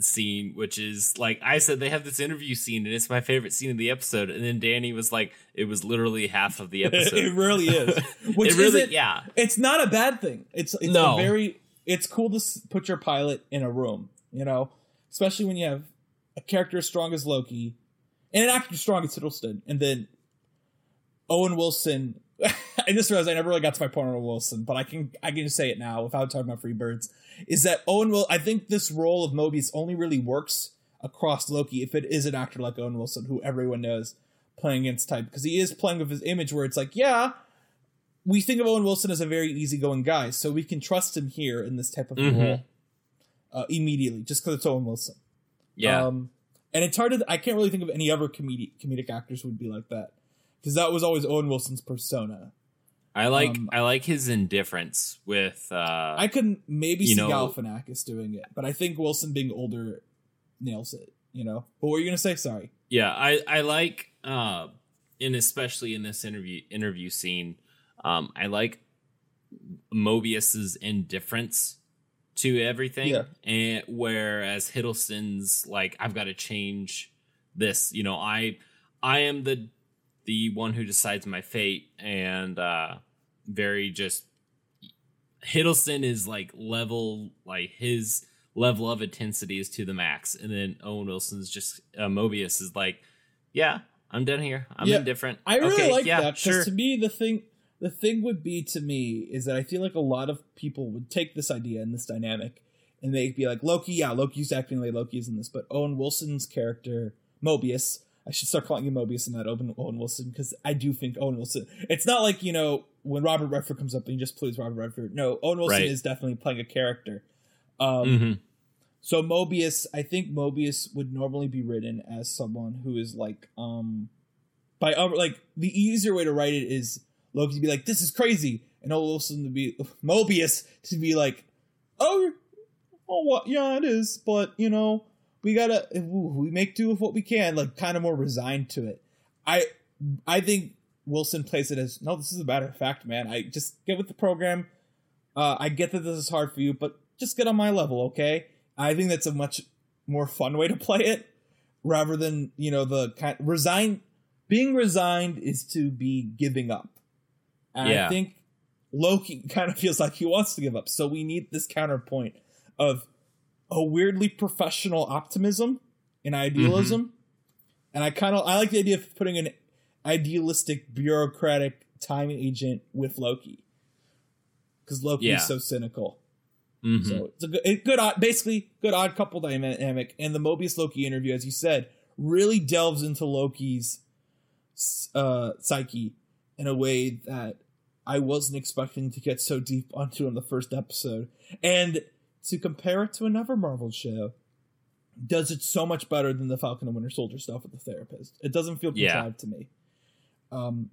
scene which is like I said they have this interview scene and it's my favorite scene of the episode and then Danny was like it was literally half of the [LAUGHS] episode. it really is. [LAUGHS] Which it really isn't, yeah. it's not a bad thing. It's it's No. a very it's cool to put your pilot in a room, you know, especially when you have a character as strong as Loki and an actor as strong as Hiddleston, and then Owen Wilson. I just realized I never really got to my point on Owen Wilson, but I can I can just say it now without talking about Free Birds. Is that Owen will? I think this role of Mobius only really works across Loki if it is an actor like Owen Wilson, who everyone knows playing against type, because he is playing with his image where it's like, yeah, we think of Owen Wilson as a very easygoing guy, so we can trust him here in this type of Mhm. role uh, immediately, just because it's Owen Wilson. Yeah. Um, and it's hard to, I can't really think of any other comedic comedic actors who would be like that. Because that was always Owen Wilson's persona. I like um, I like his indifference with uh I could maybe see know- Galifianakis doing it, but I think Wilson being older nails it, you know? But what were you going to say? Sorry. Yeah, I I like uh and especially in this interview interview scene, um I like Mobius's indifference to everything Yeah. and whereas Hiddleston's like I've got to change this, you know, I I am the the one who decides my fate and uh very just Hiddleston is like level like his level of intensity is to the max and then Owen Wilson's just uh, Mobius is like yeah I'm done here I'm Yeah, indifferent I really Okay, like yeah, that because sure to me the thing the thing would be to me is that I feel like a lot of people would take this idea and this dynamic and they'd be like Loki, yeah, Loki's acting like Loki's in this, but Owen Wilson's character Mobius. I should start calling him Mobius and not Owen, Owen Wilson because I do think Owen Wilson. It's not like you know when Robert Redford comes up and he just plays Robert Redford. No, Owen Wilson Right. is definitely playing a character. Um, Mhm. so Mobius, I think Mobius would normally be written as someone who is like, um, by other like the easier way to write it is Loki to be like, "This is crazy," and Owen Wilson to be [LAUGHS] Mobius to be like, "Oh, oh, what? Yeah, it is, but you know, we gotta we make do with what we can." Like, kind of more resigned to it. I, I think Wilson plays it as, "No, this is a matter of fact, man. I just get with the program. Uh, I get that this is hard for you, but just get on my level, okay?" I think that's a much more fun way to play it rather than you know the kind resign being resigned is to be giving up and Yeah. i think loki [LAUGHS] kind of feels like he wants to give up so we need this counterpoint of a weirdly professional optimism and idealism and i kind of i like the idea of putting an idealistic bureaucratic time agent with loki because loki Yeah. is so cynical Mhm. so it's a good, a good, odd, basically good odd couple dynamic. And the Mobius Loki interview, as you said, really delves into Loki's uh, psyche in a way that I wasn't expecting to get so deep onto in the first episode. And to compare it to another Marvel show, does it so much better than the Falcon and Winter Soldier stuff with the therapist. It doesn't feel Yeah. contrived to me. Um,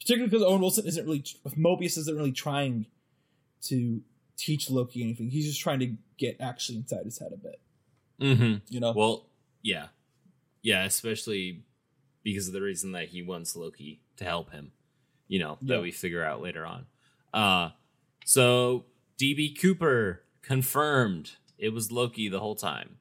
particularly because Owen Wilson isn't really, Mobius isn't really trying to teach Loki anything. He's just trying to get actually inside his head a bit. Mm-hmm. You know? Well, yeah. yeah, especially because of the reason that he wants Loki to help him. You know that Yeah. we figure out later on. Uh, so DB Cooper confirmed it was Loki the whole time.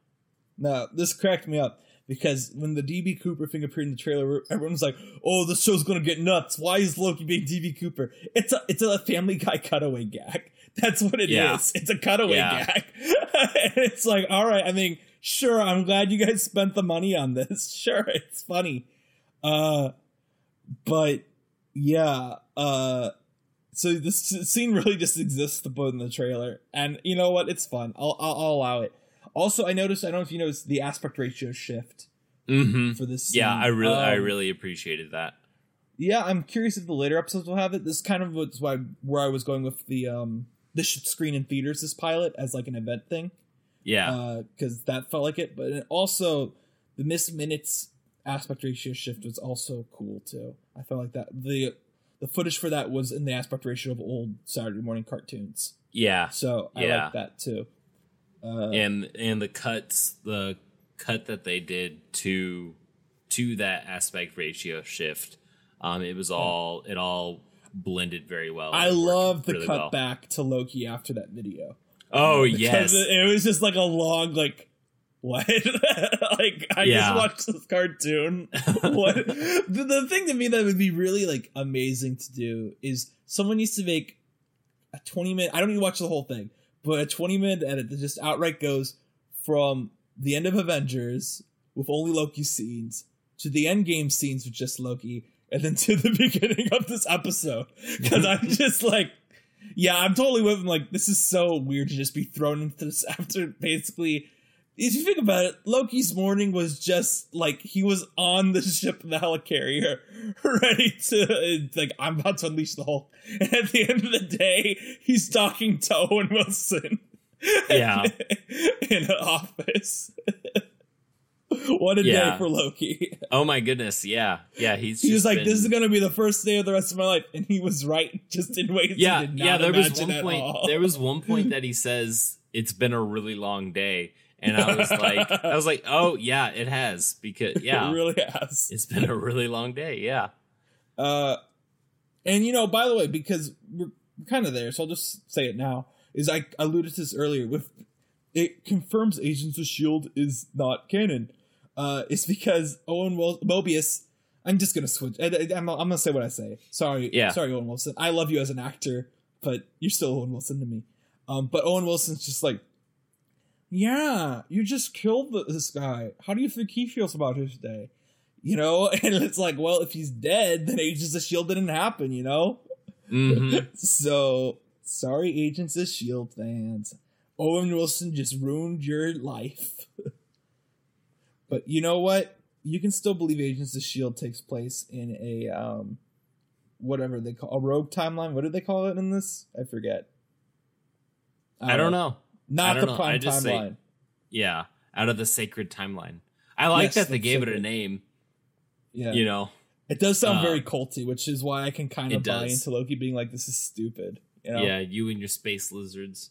Now, this cracked me up because when the DB Cooper thing appeared in the trailer, everyone was like, "Oh, this show's gonna get nuts. Why is Loki being DB Cooper?" It's a it's a Family Guy cutaway gag. [LAUGHS] That's what it is. Yeah. It's a cutaway Yeah. gag. [LAUGHS] and it's like, all right. I mean, sure. I'm glad you guys spent the money on this. [LAUGHS] Sure, it's funny. Uh, but yeah. Uh, so this [LAUGHS] scene really just exists to put in the trailer, and you know what? It's fun. I'll I'll, I'll allow it. Also, I noticed. I don't know if you noticed the aspect ratio shift Mm-hmm. for this. Yeah. I really, I Um, really appreciated that. Yeah, I'm curious if the later episodes will have it. This is kind of what's why where I was going with the um this should screen in theaters this pilot as like an event thing Yeah, because that felt like it. But also the missed minutes aspect ratio shift was also cool too. I felt like that the the footage for that was in the aspect ratio of old Saturday morning cartoons. yeah, So I Yeah. like that too. Uh, and and the cuts, the cut that they did to to that aspect ratio shift, um, it was all it all blended very well. I love the really cut well. back to Loki after that video. Oh [LAUGHS] Because yes, it was just like a long like what [LAUGHS] like i Yeah. just watched this cartoon [LAUGHS] what the, the thing to me that would be really like amazing to do is someone needs to make a 20 minute i don't need to watch the whole thing but a 20 minute edit that just outright goes from the end of avengers with only loki scenes to the Endgame scenes with just loki and then [LAUGHS] to the beginning of this episode because i'm just like yeah, I'm totally with him. Like, this is so weird to just be thrown into this after basically. If you think about it, Loki's morning was just like he was on the ship the helicarrier, [LAUGHS] ready to uh, like I'm about to unleash the Hulk. [LAUGHS] And at the end of the day, he's talking to Owen Wilson. Yeah. [LAUGHS] in an office. what a Yeah. day for Loki. oh my goodness, yeah, yeah. He's He was just like, been- "This is gonna be the first day of the rest of my life," and he was right, just in ways. he yeah, yeah. There was one point. all. There was one point that he says it's been a really long day, and I was like, I was like, oh [LAUGHS] yeah, it has because yeah, it really has. it's been a really long day. Yeah, Uh, and you know, by the way, because we're kind of there, so I'll just say it now. Is I alluded to this earlier with it confirms Agents of Shield is not canon. Uh, it's because Owen Wil- Mobius. I'm just gonna switch. I, am I'm gonna say what I say. Sorry, Yeah. sorry, Owen Wilson. I love you as an actor, but you're still Owen Wilson to me. Um, but Owen Wilson's just like, yeah, you just killed this guy. How do you think he feels about his day? You know, [LAUGHS] and it's like, well, if he's dead, then Agents of Shield didn't happen. You know, hmm [LAUGHS] so sorry, Agents of Shield fans. Owen Wilson just ruined your life. [LAUGHS] but you know what? You can still believe Agents of Shield takes place in a um, whatever they call a rogue timeline. What did they call it in this? I forget. I don't know. Not the know. prime just say- timeline. Yeah, out of the sacred timeline. I like Yes, that they gave it a name. yeah, You know, it does sound uh, very culty, which is why I can kind of buy does. into Loki being like, "This is stupid." You know? yeah, you and your space lizards.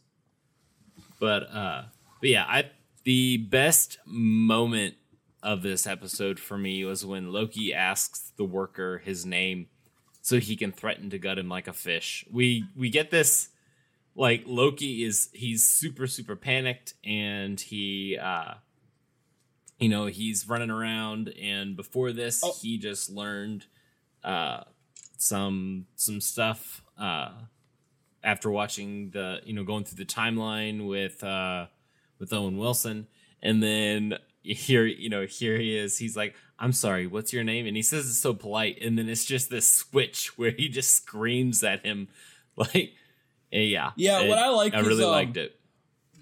But uh, but yeah, I the best moment of this episode for me was when Loki asks the worker his name so he can threaten to gut him like a fish. We we get this like Loki is he's super super panicked and he uh you know he's running around and before this Oh. he just learned uh some some stuff uh after watching the you know going through the timeline with uh with Owen Wilson. And then here you know here he is. He's like I'm sorry what's your name? And he says it's so polite. And then it's just this switch [LAUGHS] where he just screams at him [LAUGHS] like eh, yeah Yeah, what I like I is, really um, liked it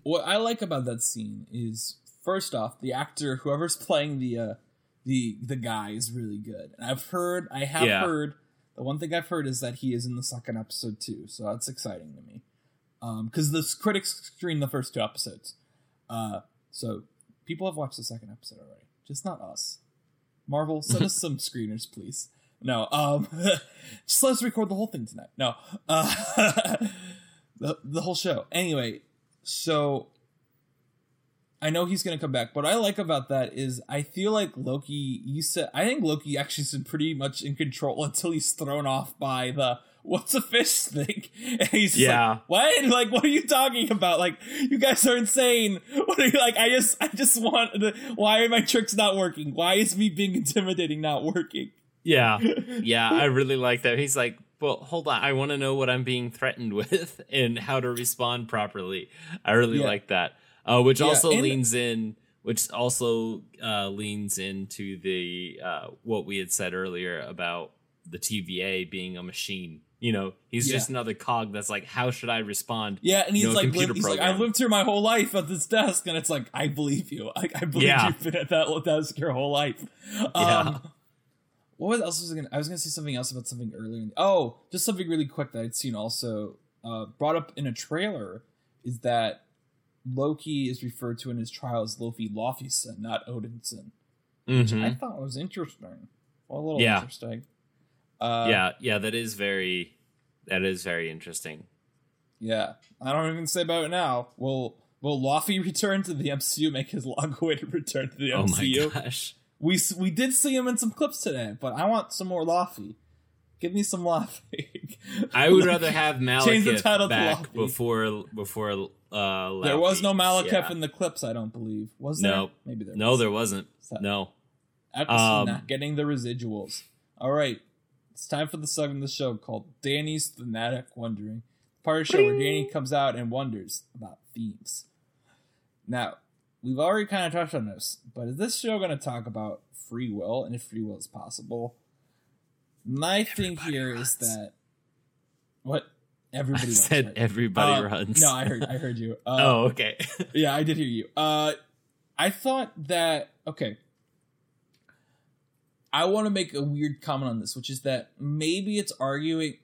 what I like about that scene is first off, the actor, whoever's [LAUGHS] playing the uh, the the guy, is really good. And I've heard, I have Yeah. heard, the one thing I've heard is that he is in the second episode too. So that's exciting to me, because the critics screened the first two episodes. Uh, so people have watched the second episode already, just not us. Marvel, send us [LAUGHS] some screeners, please. No, um, [LAUGHS] just let's record the whole thing tonight. No, uh, the the whole show. Anyway, so I know he's gonna come back. What I like about that is I feel like Loki. You said I think Loki actually is pretty much in control [LAUGHS] until he's thrown off by the what's a fish thing. [LAUGHS] And he's Yeah. like, what? Like, what are you talking about? Like, you guys are insane. [LAUGHS] What are you like? I just, I just want. The, why are my tricks not working? Why is me being intimidating not working? Yeah. Yeah, I really like that. He's like, well, hold on. I want to know what I'm being threatened [LAUGHS] with and how to respond properly. I really Yeah. like that. Uh, which Yeah, also leans in, which also uh, leans into the uh, what we had said earlier about the TVA being a machine. You know, he's Yeah. just another cog that's like, how should I respond? Yeah, and he's You know, like, lived, he's like. I've lived here my whole life at this desk, and it's like, I believe you. I, I believe Yeah. you've been at that desk your whole life. Yeah. Um, what else was I gonna? I was gonna say something else about something earlier. In, oh, just something really quick that I'd seen also uh, brought up in a trailer is that Loki is referred to in his trial as Loki Laufeyson, not Odinson. which I Mhm. thought was interesting. A little Yeah. interesting. Uh, yeah, yeah, that is very, that is very interesting. yeah. I don't even say about it now. Will Will Laufey [LAUGHS] return to the MCU? Make his long-awaited return to the MCU? Oh my gosh. We we did see him in some clips today, but I want some more Laufey. Give me some Laufey. I would Like, [LAUGHS] rather have change the Malekith title to back Laufey. before before uh There was no Malekith Yeah. in the clips, I don't believe. Was there? No. Maybe there. No, was. there wasn't. So- No. Um, not getting the residuals. All right, it's time for the segment of the show called Danny's Thematic Wondering. Part of the show where Danny comes out and wonders about themes. Now, we've already kind of touched on this, but is this show going to talk about free will and if free will is possible? My thing Everybody here is runs. that what everybody I runs, said right? everybody Uh, runs. No, I heard. I heard you. [LAUGHS] Uh, oh, okay. [LAUGHS] yeah, I did hear you. Uh, I thought that okay. I want to make a weird comment on this, which is that maybe it's arguing.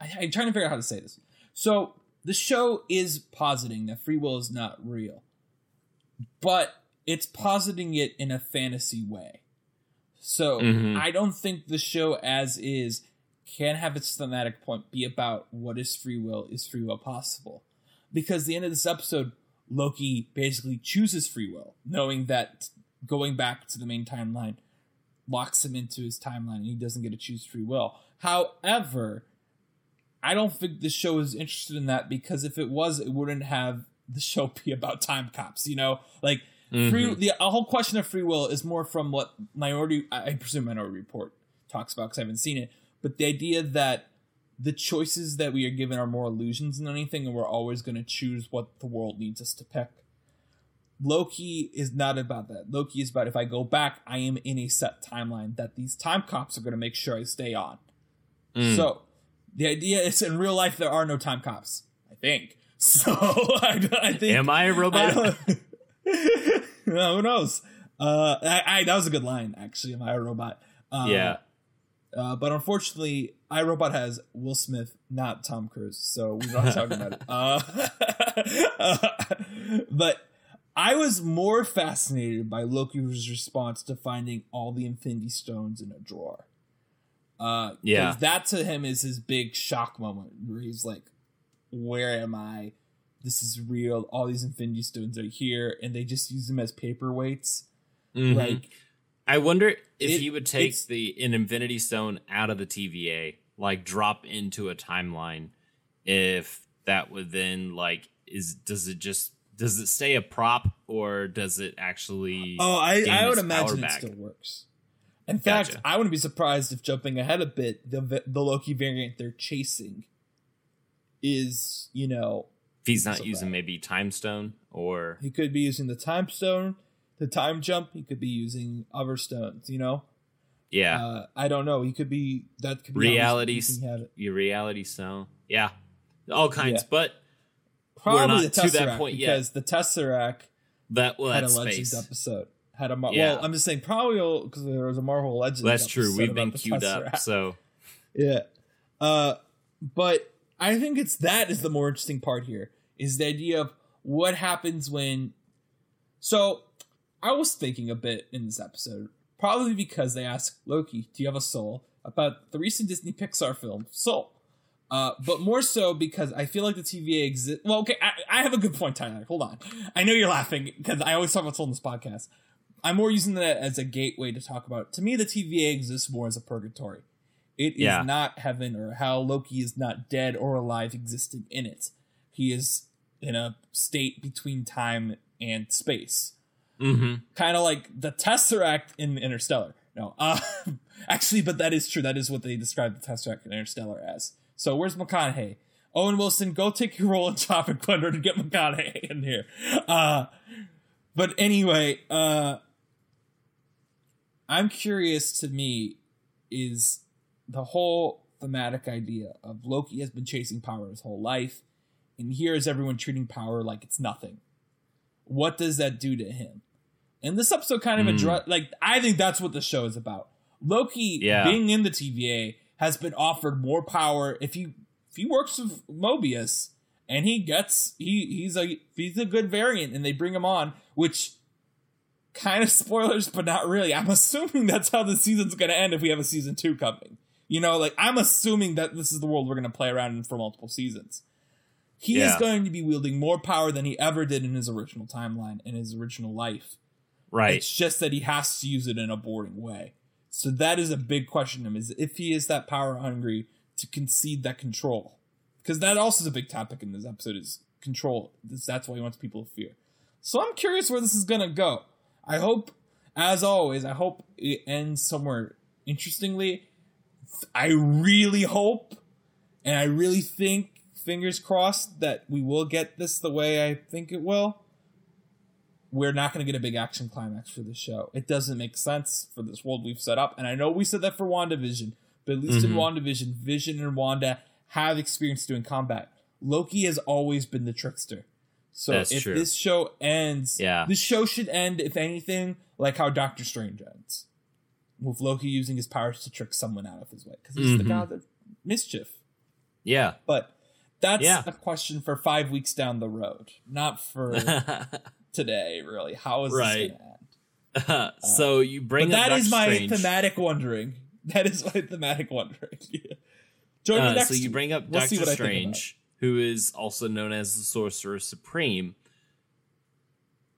I, I'm trying to figure out how to say this. So the show is positing that free will is not real, but it's positing it in a fantasy way. So Mhm. I don't think the show as is can have its thematic point be about what is free will, is free will possible? Because the end of this episode, Loki basically chooses free will, knowing that going back to the main timeline locks him into his timeline and he doesn't get to choose free will. However, I don't think the show is interested in that because if it was, it wouldn't have the show be about time cops, you know? Like free Mhm. the a whole question of free will is more from what minority I I presume minority report talks about because I haven't seen it, but the idea that the choices that we are given are more illusions than anything, and we're always going to choose what the world needs us to pick. Loki is not about that. Loki is about if I go back, I am in a set timeline that these time cops are going to make sure I stay on. Mm. So the idea is in real life there are no time cops. I think so. [LAUGHS] I, I think. Am I a robot? don't- No, [LAUGHS] who knows? Uh, I, I that was a good line actually. Am I a robot? Uh, yeah. uh, but unfortunately, iRobot has Will Smith, not Tom Cruise, so we're not talking about it. [LAUGHS] Uh, but I was more fascinated by Loki's response to finding all the Infinity Stones in a drawer. Uh, Yeah. that to him is his big shock moment where he's like, "Where am I? This is real. All these Infinity Stones are here, and they just use them as paperweights." Mhm. Like, I wonder if It- he would take the an Infinity Stone out of the TVA, like drop into a timeline. If that would then like is does it just does it stay a prop or does it actually? Oh, I, I would imagine it back? still works. In fact, I wouldn't be surprised if jumping ahead a bit, the the Loki variant they're chasing is, you know, if he's not using maybe Time Stone or he could be using the time stone, the time jump. He could be using other stones. You know, yeah, uh, I don't know. He could be that could be reality thinking have it. your reality stone. Yeah, all kinds. Yeah. But Probably not the to that point yet. because the Tesseract that well, had a Legends space. episode. Had a Mar- Yeah. well, I'm just saying probably because there was a Marvel Legends. That's true. We've been queued up, so [LAUGHS] Yeah. Uh but I think it's that is the more interesting part here is the idea of what happens when so I was thinking a bit in this episode, probably because they asked Loki, Do you have a soul? about the recent Disney Pixar film, Soul. Uh, but more so because I feel like the TVA exists. Well, okay, I, I, have a good point, Tyler. Hold on. I know you're laughing because I always talk about soul in this podcast. I'm more using that as a gateway to talk about. To me, the TVA exists more as a purgatory. It is yeah. not heaven or hell. Loki is not dead or alive, existing in it. He is in a state between time and space. Mm-hmm. Kind of like the Tesseract in Interstellar. No, [LAUGHS] uh, actually, but that is true. That is what they describe the Tesseract in Interstellar as. So where's McConaughey? Owen Wilson, go take your role in Tropic Thunder to get McConaughey [LAUGHS] in here. Uh, but anyway, uh, I'm curious to me is the whole thematic idea of Loki has been chasing power his whole life, and here is everyone treating power like it's nothing. What does that do to him? And this episode kind of mm. address like I think that's what the show is about. Loki yeah. being in the TVA has been offered more power if he if he works with Mobius and he gets he he's a he's a good variant and they bring him on, which kind of [LAUGHS] spoilers, but not really. I'm assuming that's how the season's gonna end if we have a season two coming. You know, like I'm assuming that this is the world we're gonna play around in for multiple seasons. He yeah. is going to be wielding more power than he ever did in his original timeline, in his original life. Right. It's just that he has to use it in a boring way. So that is a big question to him: is if he is that power hungry to concede that control, because that also is a big topic in this episode is control. That's why he wants people to fear. So I'm curious where this is gonna go. I hope, as always, I hope it ends somewhere interestingly. I really hope, and I really think, fingers crossed, that we will get this the way I think it will we're not going to get a big action climax for the show. It doesn't make sense for this world we've set up. And I know we said that for WandaVision, but at least mm-hmm. in WandaVision, Vision and Wanda have experience doing combat. Loki has always been the trickster. So That's if true. this show ends, yeah. this show should end, if anything, like how Doctor Strange ends. With Loki using his powers to trick someone out of his way. Because he's mm-hmm. the god of mischief. Yeah. But that's yeah. a question for five weeks down the road, not for [LAUGHS] today, really. How is right. this going to end? [LAUGHS] Uh, so you bring but that is my Strange. thematic wondering. [LAUGHS] That is my thematic wondering. Join uh, me next. So you bring up we'll Doctor Strange, who is also known as the Sorcerer Supreme.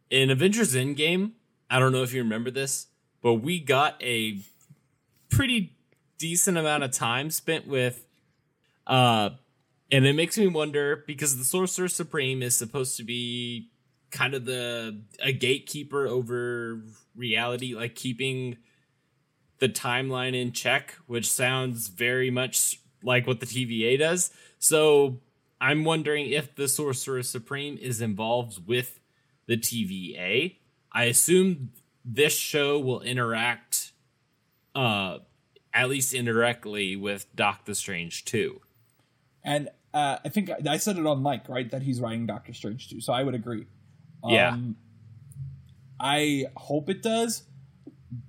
In Avengers Endgame, I don't know if you remember this, but we got a pretty decent amount of time spent with uh and it makes me wonder because the Sorcerer Supreme is supposed to be kind of the a gatekeeper over reality, like keeping the timeline in check, which sounds very much like what the TVA does. So I'm wondering if the Sorcerer Supreme is involved with the TVA. I assume this show will interact, uh, at least indirectly, with Doctor Strange too. And uh, I think I said it on Mike, right? That he's writing Doctor Strange too. So I would agree. Yeah. Um, I hope it does.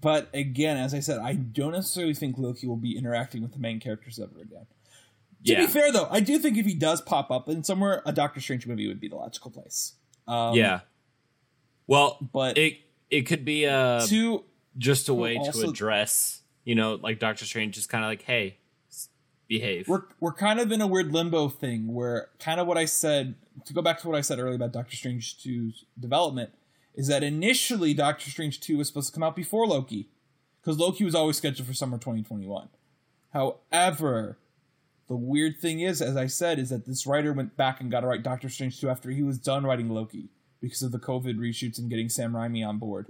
But again, as I said, I don't necessarily think Loki will be interacting with the main characters ever again. To yeah. be fair, though, I do think if he does pop up in somewhere, a Doctor Strange movie would be the logical place. Um, yeah. Well, but it it could be a to just a way also, to address, you know, like Doctor Strange is kind of like, hey, behave. We're we're kind of in a weird limbo thing where kind of what I said to go back to what I said earlier about Doctor Strange 2's development is that initially Doctor Strange 2 was supposed to come out before Loki because Loki was always scheduled for summer 2021. However, the weird thing is, as I said, is that this writer went back and got to write Doctor Strange 2 after he was done writing Loki because of the COVID reshoots and getting Sam Raimi on board.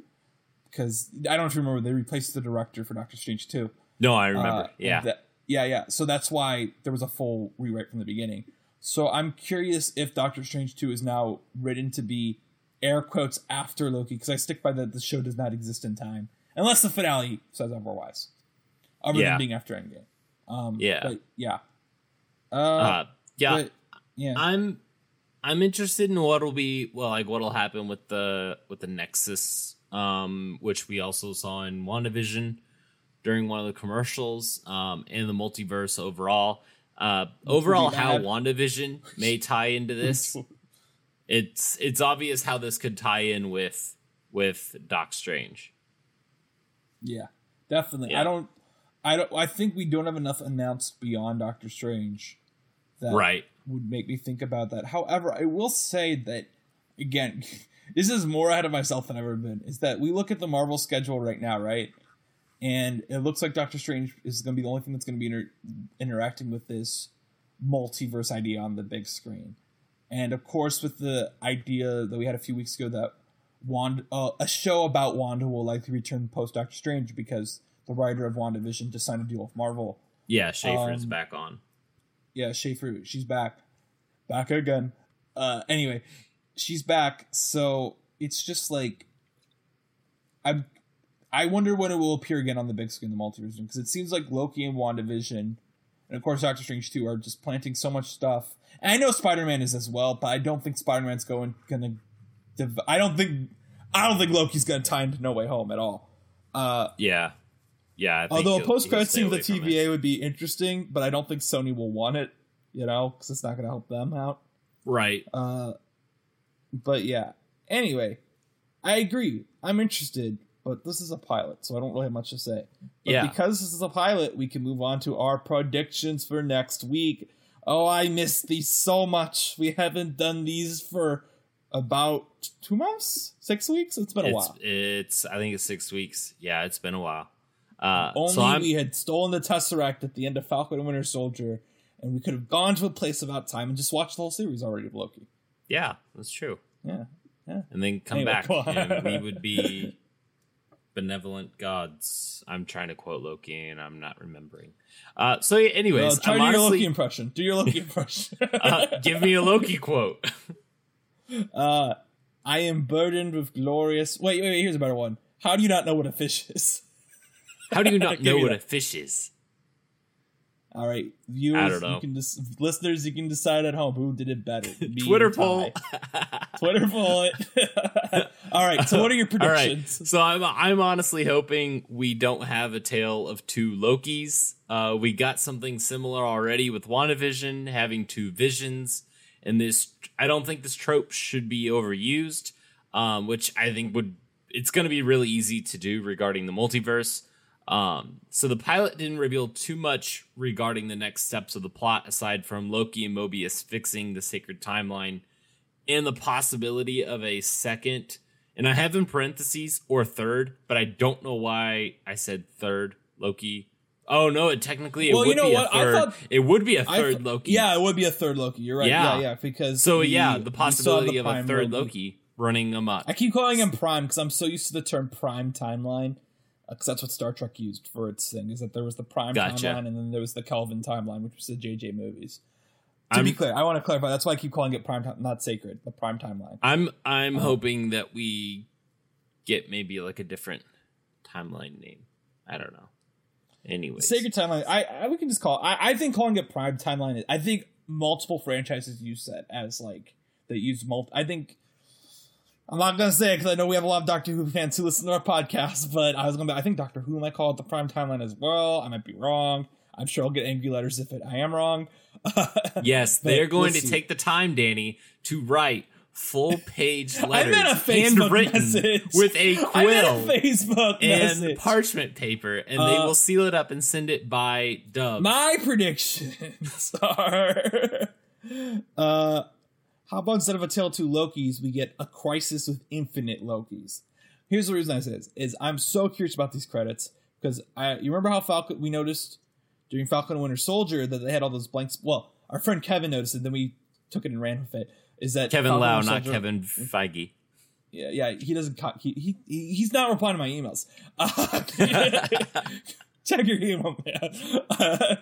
Because I don't remember, they replaced the director for Doctor Strange too. No, I remember. Uh, yeah. That, yeah, yeah. So that's why there was a full rewrite from the beginning. So I'm curious if Doctor Strange 2 is now written to be air quotes after Loki, because I stick by that the show does not exist in time. Unless the finale says otherwise. Other yeah. than being after Endgame. Um, yeah. But yeah. Uh, uh yeah. But, yeah. I'm I'm interested in what'll be well, like what'll happen with the with the Nexus, um, which we also saw in WandaVision during one of the commercials um, in the multiverse overall. Uh, overall, how WandaVision may tie into this. [LAUGHS] it's it's obvious how this could tie in with with Doc Strange. Yeah, definitely. Yeah. I don't. I don't. I think we don't have enough announced beyond Doctor Strange that Right. Would make me think about that. However, I will say that again, [LAUGHS] this is more ahead of myself than I've ever been. Is that we look at the Marvel schedule right now, right? And it looks like Doctor Strange is going to be the only thing that's going to be inter- interacting with this multiverse idea on the big screen. And of course, with the idea that we had a few weeks ago that Wanda, uh, a show about Wanda will likely return post Doctor Strange because the writer of WandaVision just signed a deal with Marvel Yeah, Schaeffer is Um, back on. Yeah, Schaeffer, she's back, back again. Uh, anyway, she's back, so it's just like I'm I wonder when it will appear again on the big screen, the multiverse, because it seems like Loki and WandaVision, and of course Doctor Strange too, are just planting so much stuff. And I know Spider Man is as well, but I don't think Spider Man's going gonna. Div- I don't think I don't think Loki's gonna tie into No Way Home at all. Uh, Yeah. Yeah. I think Although a post credit scene with away the from it. TVA would be interesting, but I don't think Sony will want it. You know, because it's not going to help them out. Right. Uh, but yeah. Anyway, I agree. I'm interested, but this is a pilot, so I don't really have much to say. But Yeah. because this is a pilot, we can move on to our predictions for next week. Oh, I miss these so much. We haven't done these for about two months, six weeks. It's been a It's, while. it's I think it's six weeks. Yeah, it's been a while. Uh, Only so we had stolen the Tesseract at the end of Falcon and Winter Soldier, and we could have gone to a place about time and just watched the whole series already of Loki. yeah, that's true. Yeah. Yeah. And then come Anyway, back and we would be [LAUGHS] benevolent gods. I'm trying to quote Loki and I'm not remembering. Uh, so yeah, anyways, Uh, try I'm to do your Loki impression. Do your Loki [LAUGHS] impression. uh, give me a Loki [LAUGHS] quote. uh, I am burdened with glorious. Wait, wait, wait. Here's a better one. How do you not know what a fish is? How do you [LAUGHS] not know what that. a fish is? All right, viewers, I don't know. you can just listeners, you can decide at home who did it better. [LAUGHS] me Twitter poll. [LAUGHS] Twitter poll it. All right. So, what are your All right. predictions? So I'm I'm honestly hoping we don't have a tale of two Lokis. Uh, we got something similar already with WandaVision having two visions, and this I don't think this trope should be overused. Um, which I think would it's going to be really easy to do regarding the multiverse. Um, so the pilot didn't reveal too much regarding the next steps of the plot aside from Loki and Mobius fixing the sacred timeline and the possibility of a second, and I have in parentheses or third, but I don't know why I said third Loki. Oh no, it technically it Well, would you know be what? a I third. thought- it would be a third th- Loki. Yeah, it would be a third Loki. You're right. Yeah, Yeah. yeah, because So we- yeah, the possibility of a third Loki running amok. I keep calling him Prime because I'm so used to the term Prime timeline. Because that's what Star Trek used for its thing. Is that there was the Prime Gotcha. timeline and then there was the Kelvin timeline, which was the JJ movies. To I'm be clear, I want to clarify. That's why I keep calling it Prime time, not Sacred. The Prime timeline. I'm Uh, I'm hoping that we get maybe like a different timeline name. I don't know. Anyway, Sacred timeline. I, I we can just call. I I think calling it Prime timeline. Is, I think multiple franchises use that as like that use multi. I think. I'm not gonna say it because I know we have a lot of Doctor Who fans who listen to our podcast, but I was gonna. Be, I think Doctor Who might call it the Prime timeline as well. I might be wrong. I'm sure I'll get angry letters if it, I am wrong. [LAUGHS] yes, they're going we'll to take the time, Danny, to write full page [LAUGHS] I letters, meant a Facebook handwritten message with a [LAUGHS] I quill a Facebook and message. parchment paper, and they Uh, will seal it up and send it by Dub. My predictions are uh how about instead of a tale of two Lokis, we get a crisis with infinite Lokis. Here's the reason I say this is I'm so curious about these credits because I you remember how Falcon we noticed during Falcon and Winter Soldier that they had all those blanks. Well, our friend Kevin noticed it, then we took it and ran with it. Is that Kevin Falcon Lau, not Kevin Feige. Yeah, yeah, he doesn't. He, he he- he's not replying to my emails. Uh, [LAUGHS] [LAUGHS] [LAUGHS] check your email, man. Uh,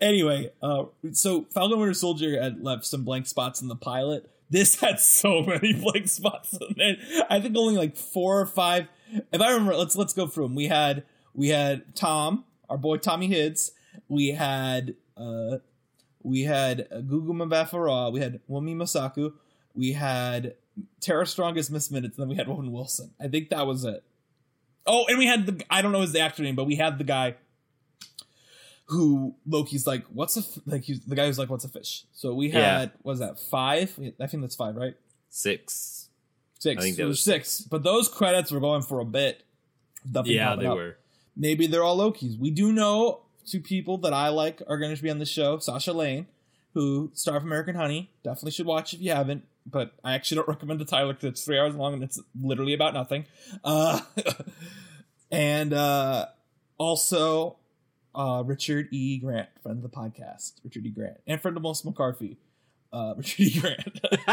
anyway, uh, so Falcon Winter Soldier had left some blank spots in the pilot. This had so [LAUGHS] many blank spots in it. I think only like four or five. If I remember, let's let's go through them. We had we had Tom, our boy Tommy Hids. We had uh, we had Gugu Mbatha-Raw. We had Wunmi Mosaku. We had Tara Strong as Miss Minutes, and then we had Owen Wilson. I think that was it. Oh, and we had the I don't know his actor name, but we had the guy who Loki's like, what's a f-? like he's the guy who's like, what's a fish? So we had what was that five? I think that's five, right? Six. Six. I think that So was six. But those credits were going for a bit. Nothing Yeah, they up. were. Maybe they're all Lokis. We do know two people that I like are going to be on the show: Sasha Lane who star of American Honey. Definitely should watch if you haven't. But I actually don't [LAUGHS] recommend the Tyler because it's three hours long and it's literally about nothing. Uh, [LAUGHS] and uh, also uh, Richard E. Grant, friend of the podcast, Richard E. Grant, and friend of Melissa McCarthy, uh, [LAUGHS] Richard E. Grant. [LAUGHS]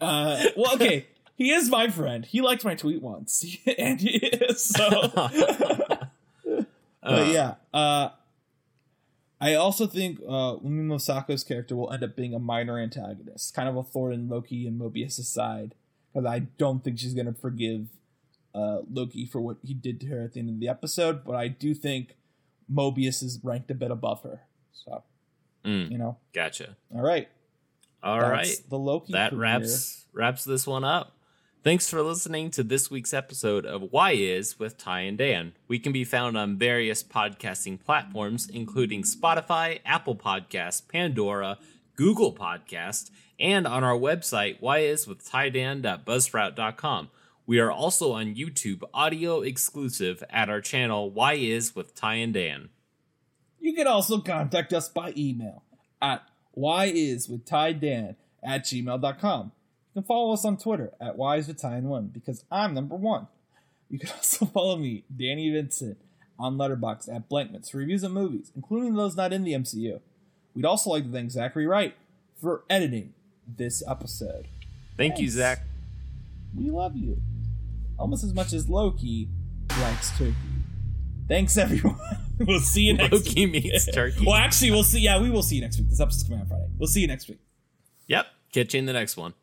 uh, well, okay, he is my friend. He liked my tweet once, [LAUGHS] and he is so. but yeah, uh, I also think uh, Wunmi Mosaku's character will end up being a minor antagonist, kind of a thorn in Loki and Mobius' side, because I don't think she's going to forgive uh, Loki for what he did to her at the end of the episode. But I do think Mobius is ranked a bit above her. So, Mm, you know, gotcha. all right, All that's right. the Loki. that wraps wraps this one up. Thanks for listening to this week's episode of Why Is with Ty and Dan. We can be found on various podcasting platforms, including Spotify, Apple Podcasts, Pandora, Google Podcast, and on our website, whyiswithtydan.buzzsprout.com. We are also on YouTube, audio exclusive, at our channel Why Is with Ty and Dan. You can also contact us by email at whyiswithtydan at gmail.com. You can follow us on Twitter at whyiswithty1 because I'm number one. You can [LAUGHS] also follow me, Danny Vincent, on Letterboxd at Blankmans for reviews of movies, including those not in the MCU. We'd also like to thank Zachary Wright for editing this episode. Thank you, Zach. We love you. Almost as much as Loki likes turkey. Thanks, everyone. [LAUGHS] we'll see you next Loki week. meets turkey. Well, actually, we'll see. Yeah, we will see you next week. This episode's coming out Friday. We'll see you next week. Yep. Catch you in the next one.